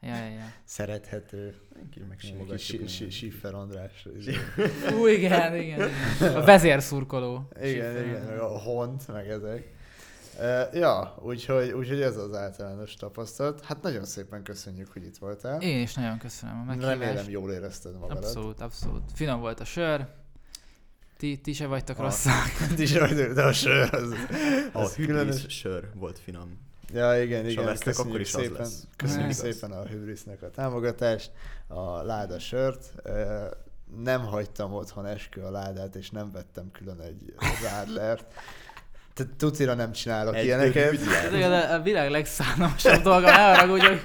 [SPEAKER 3] Ja, ja, ja.
[SPEAKER 1] Szerethető.
[SPEAKER 2] Meg
[SPEAKER 1] Siffer András.
[SPEAKER 3] Ú, igen, igen, igen. A vezérszurkoló.
[SPEAKER 1] Igen, igen, a hont, meg ezek. Ja, úgyhogy, úgyhogy ez az általános tapasztalat. Hát nagyon szépen köszönjük, hogy itt voltál.
[SPEAKER 3] Én is nagyon köszönöm a meghívást.
[SPEAKER 1] Remélem jól érezted magadat.
[SPEAKER 3] Abszolút, abszolút. Finom volt a sör. Ti, ti se vagytok
[SPEAKER 2] Ah.
[SPEAKER 3] rosszak.
[SPEAKER 1] Ti is vagy, de a sör az...
[SPEAKER 2] A
[SPEAKER 1] az
[SPEAKER 2] hüdlis sör volt finom.
[SPEAKER 1] Ja, igen,
[SPEAKER 2] És ha
[SPEAKER 1] igen.
[SPEAKER 2] vesztek, akkor is az
[SPEAKER 1] szépen,
[SPEAKER 2] lesz.
[SPEAKER 1] köszönjük
[SPEAKER 2] Igaz.
[SPEAKER 1] szépen a Hybrisnek a támogatást, a láda sört. Nem hagytam otthon eskü a ládát, és nem vettem külön egy rádlert. Tehát tutira nem csinálok
[SPEAKER 2] Egy
[SPEAKER 1] ilyeneket.
[SPEAKER 3] Ez a a világ legszánalmasabb dolga, ne haragudj, hogy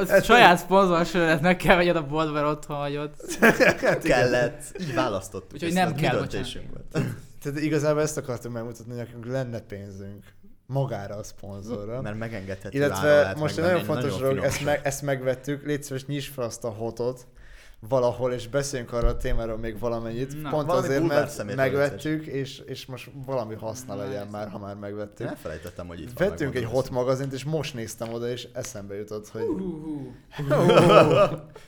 [SPEAKER 3] a saját szponzor sörödet meg kell vegyed a boltba, mert otthon hagyod.
[SPEAKER 1] Hát igen.
[SPEAKER 2] Kellett. Így választottuk.
[SPEAKER 3] Úgyhogy nem
[SPEAKER 2] ez
[SPEAKER 3] kell,
[SPEAKER 2] döntésünk volt.
[SPEAKER 1] Tehát igazából ezt akartam megmutatni, hogy nekünk lenne pénzünk magára a szponzorra.
[SPEAKER 2] Mert megengedhető
[SPEAKER 1] Illetve most egy nagyon fontos dolog, ezt, meg, ezt megvettük, légy szíves, nyisd fel azt a hotot valahol, és beszéljünk arra a témáról még valamennyit.
[SPEAKER 3] Na,
[SPEAKER 1] Pont
[SPEAKER 2] valami
[SPEAKER 1] azért, mert megvettük, és, és most valami haszna
[SPEAKER 3] Na,
[SPEAKER 1] legyen már, ha már megvettük.
[SPEAKER 2] Elfelejtettem, hogy itt van.
[SPEAKER 1] Vettünk egy hot magazint, és most néztem oda, és eszembe jutott, hogy...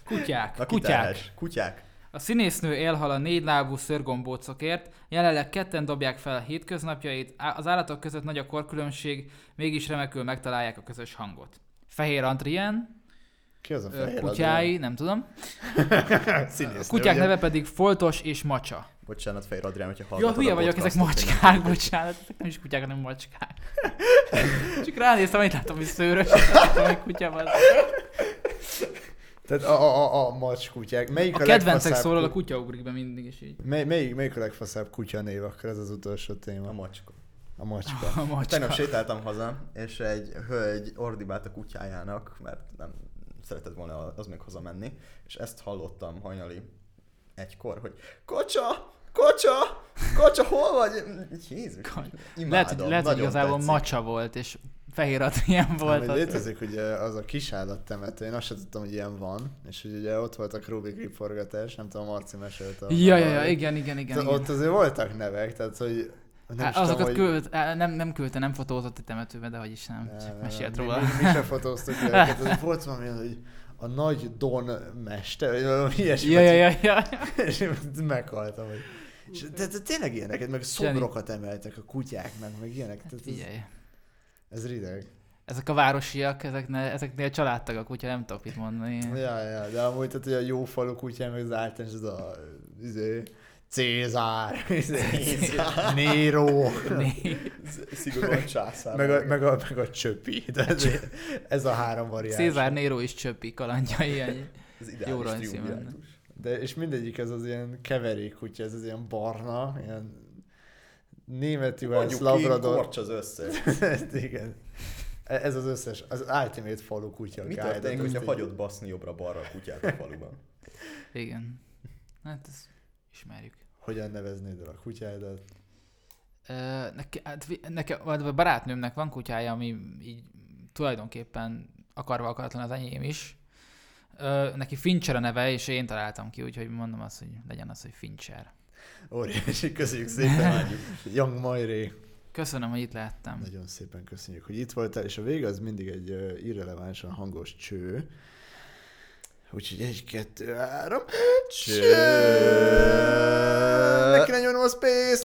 [SPEAKER 3] Kutyák,
[SPEAKER 2] Na,
[SPEAKER 3] kutyák.
[SPEAKER 2] Kutyák.
[SPEAKER 3] A színésznő élhal a négylábú szörgombócokért, jelenleg ketten dobják fel a hétköznapjait, az állatok között nagy a korkülönbség, mégis remekül megtalálják a közös hangot. Fehér Adrien,
[SPEAKER 1] Ki az a fehér
[SPEAKER 3] kutyái, nem tudom.
[SPEAKER 1] Adrián?
[SPEAKER 3] A
[SPEAKER 1] Színésznő,
[SPEAKER 3] kutyák
[SPEAKER 1] ugye?
[SPEAKER 3] neve pedig Foltos és Macsa.
[SPEAKER 2] Bocsánat, Fejr Adrián, hogyha hallgatod
[SPEAKER 3] hülye
[SPEAKER 2] a
[SPEAKER 3] vagyok, ezek
[SPEAKER 2] podcastot,
[SPEAKER 3] macskák,
[SPEAKER 2] nem-
[SPEAKER 3] bocsánat, ezek nem is kutyák, hanem macskák. Csak ránéztem, hogy látom, hogy szőrös, látom, hogy kutya van.
[SPEAKER 1] Tehát a, a, a, a macs kutyák. Melyik
[SPEAKER 3] A
[SPEAKER 1] a,
[SPEAKER 3] kedvencek
[SPEAKER 1] legfaszább
[SPEAKER 3] szólal, a
[SPEAKER 1] ku-
[SPEAKER 3] kutya ugrik be mindig, és így.
[SPEAKER 1] Mely, melyik, melyik a legfaszább kutya név? Akkor ez az utolsó
[SPEAKER 2] A
[SPEAKER 1] téma.
[SPEAKER 2] macska.
[SPEAKER 1] A macska.
[SPEAKER 3] A macska.
[SPEAKER 2] Tegnap sétáltam haza, és egy hölgy ordibált a kutyájának, mert nem szeretett volna az még hazamenni, és ezt hallottam hajnali egykor, hogy kocsa, kocsa, kocsa, hol vagy? Jézus, imádom,
[SPEAKER 3] Lehet, hogy, lehet, hogy igazából
[SPEAKER 2] tetszik.
[SPEAKER 3] macsa volt, és fehér Adrien volt. Az.
[SPEAKER 1] létezik ugye az a kisállattemető, én azt sem tudtam, hogy ilyen van, és hogy ugye ott volt a Rubik riporgatás, nem tudom, Marci mesélte.
[SPEAKER 3] Ja, ja, ja, igen, igen, igen. Igen.
[SPEAKER 1] Ott azért voltak nevek, tehát hogy nem
[SPEAKER 3] Hát azokat
[SPEAKER 1] hogy...
[SPEAKER 3] küld, nem, nem küldte, nem fotózott a temetőbe, de hogy is nem,
[SPEAKER 1] Nem,
[SPEAKER 3] csak mesélt róla.
[SPEAKER 1] Mi, mi, mi sem fotóztuk őket, azért volt valami, hogy a nagy Don mester, vagy valami ilyesmi.
[SPEAKER 3] Ja, ja, ja, ja.
[SPEAKER 1] És meghaltam, hogy... És, de, de tényleg ilyeneket, meg szobrokat emeltek a kutyáknak, meg ilyenek. Tehát ez, ez rideg.
[SPEAKER 3] Ezek a városiak, ezeknél, ezeknél családtagok, úgyhogy nem tudok mit mondani.
[SPEAKER 1] Ja, ja, de amúgy tehát, hogy a jó falu kutyán, meg az általános, ez a... Izé, Cézár,
[SPEAKER 2] Cézár.
[SPEAKER 1] Nero,
[SPEAKER 3] Né-
[SPEAKER 2] Szigorúan császár.
[SPEAKER 1] meg a, meg, a, meg a csöpi. De ez, ez a három variáns.
[SPEAKER 3] Cézár Nero is csöppi kalandjai. Egy.
[SPEAKER 2] Ez
[SPEAKER 3] Jó.
[SPEAKER 1] De, és mindegyik ez az ilyen keverék kutya, ez az ilyen barna, ilyen német juhász, labrador.
[SPEAKER 2] korcs az összes.
[SPEAKER 1] Igen. E- Ez az összes, az Ultimate falu kutya.
[SPEAKER 2] Mi történik, hogyha hagyod baszni jobbra-balra a kutyát a faluban?
[SPEAKER 3] Igen. Hát ezt ismerjük.
[SPEAKER 1] Hogyan neveznéd el a kutyádat?
[SPEAKER 3] Ö, Neke, hát, neke, a barátnőmnek van kutyája, ami így tulajdonképpen akarva akaratlan az enyém is. Ö, neki Fincher a neve, és én találtam ki, úgyhogy mondom azt, hogy legyen az, hogy Fincher.
[SPEAKER 1] Óriási, köszönjük szépen. Young Majré.
[SPEAKER 3] Köszönöm, hogy itt lehettem.
[SPEAKER 1] Nagyon szépen köszönjük, hogy itt voltál, és a vége az mindig egy irrelevánsan hangos cső. Úgyhogy egy, kettő, három.
[SPEAKER 2] Cső.
[SPEAKER 1] Neki ne nyomnom a space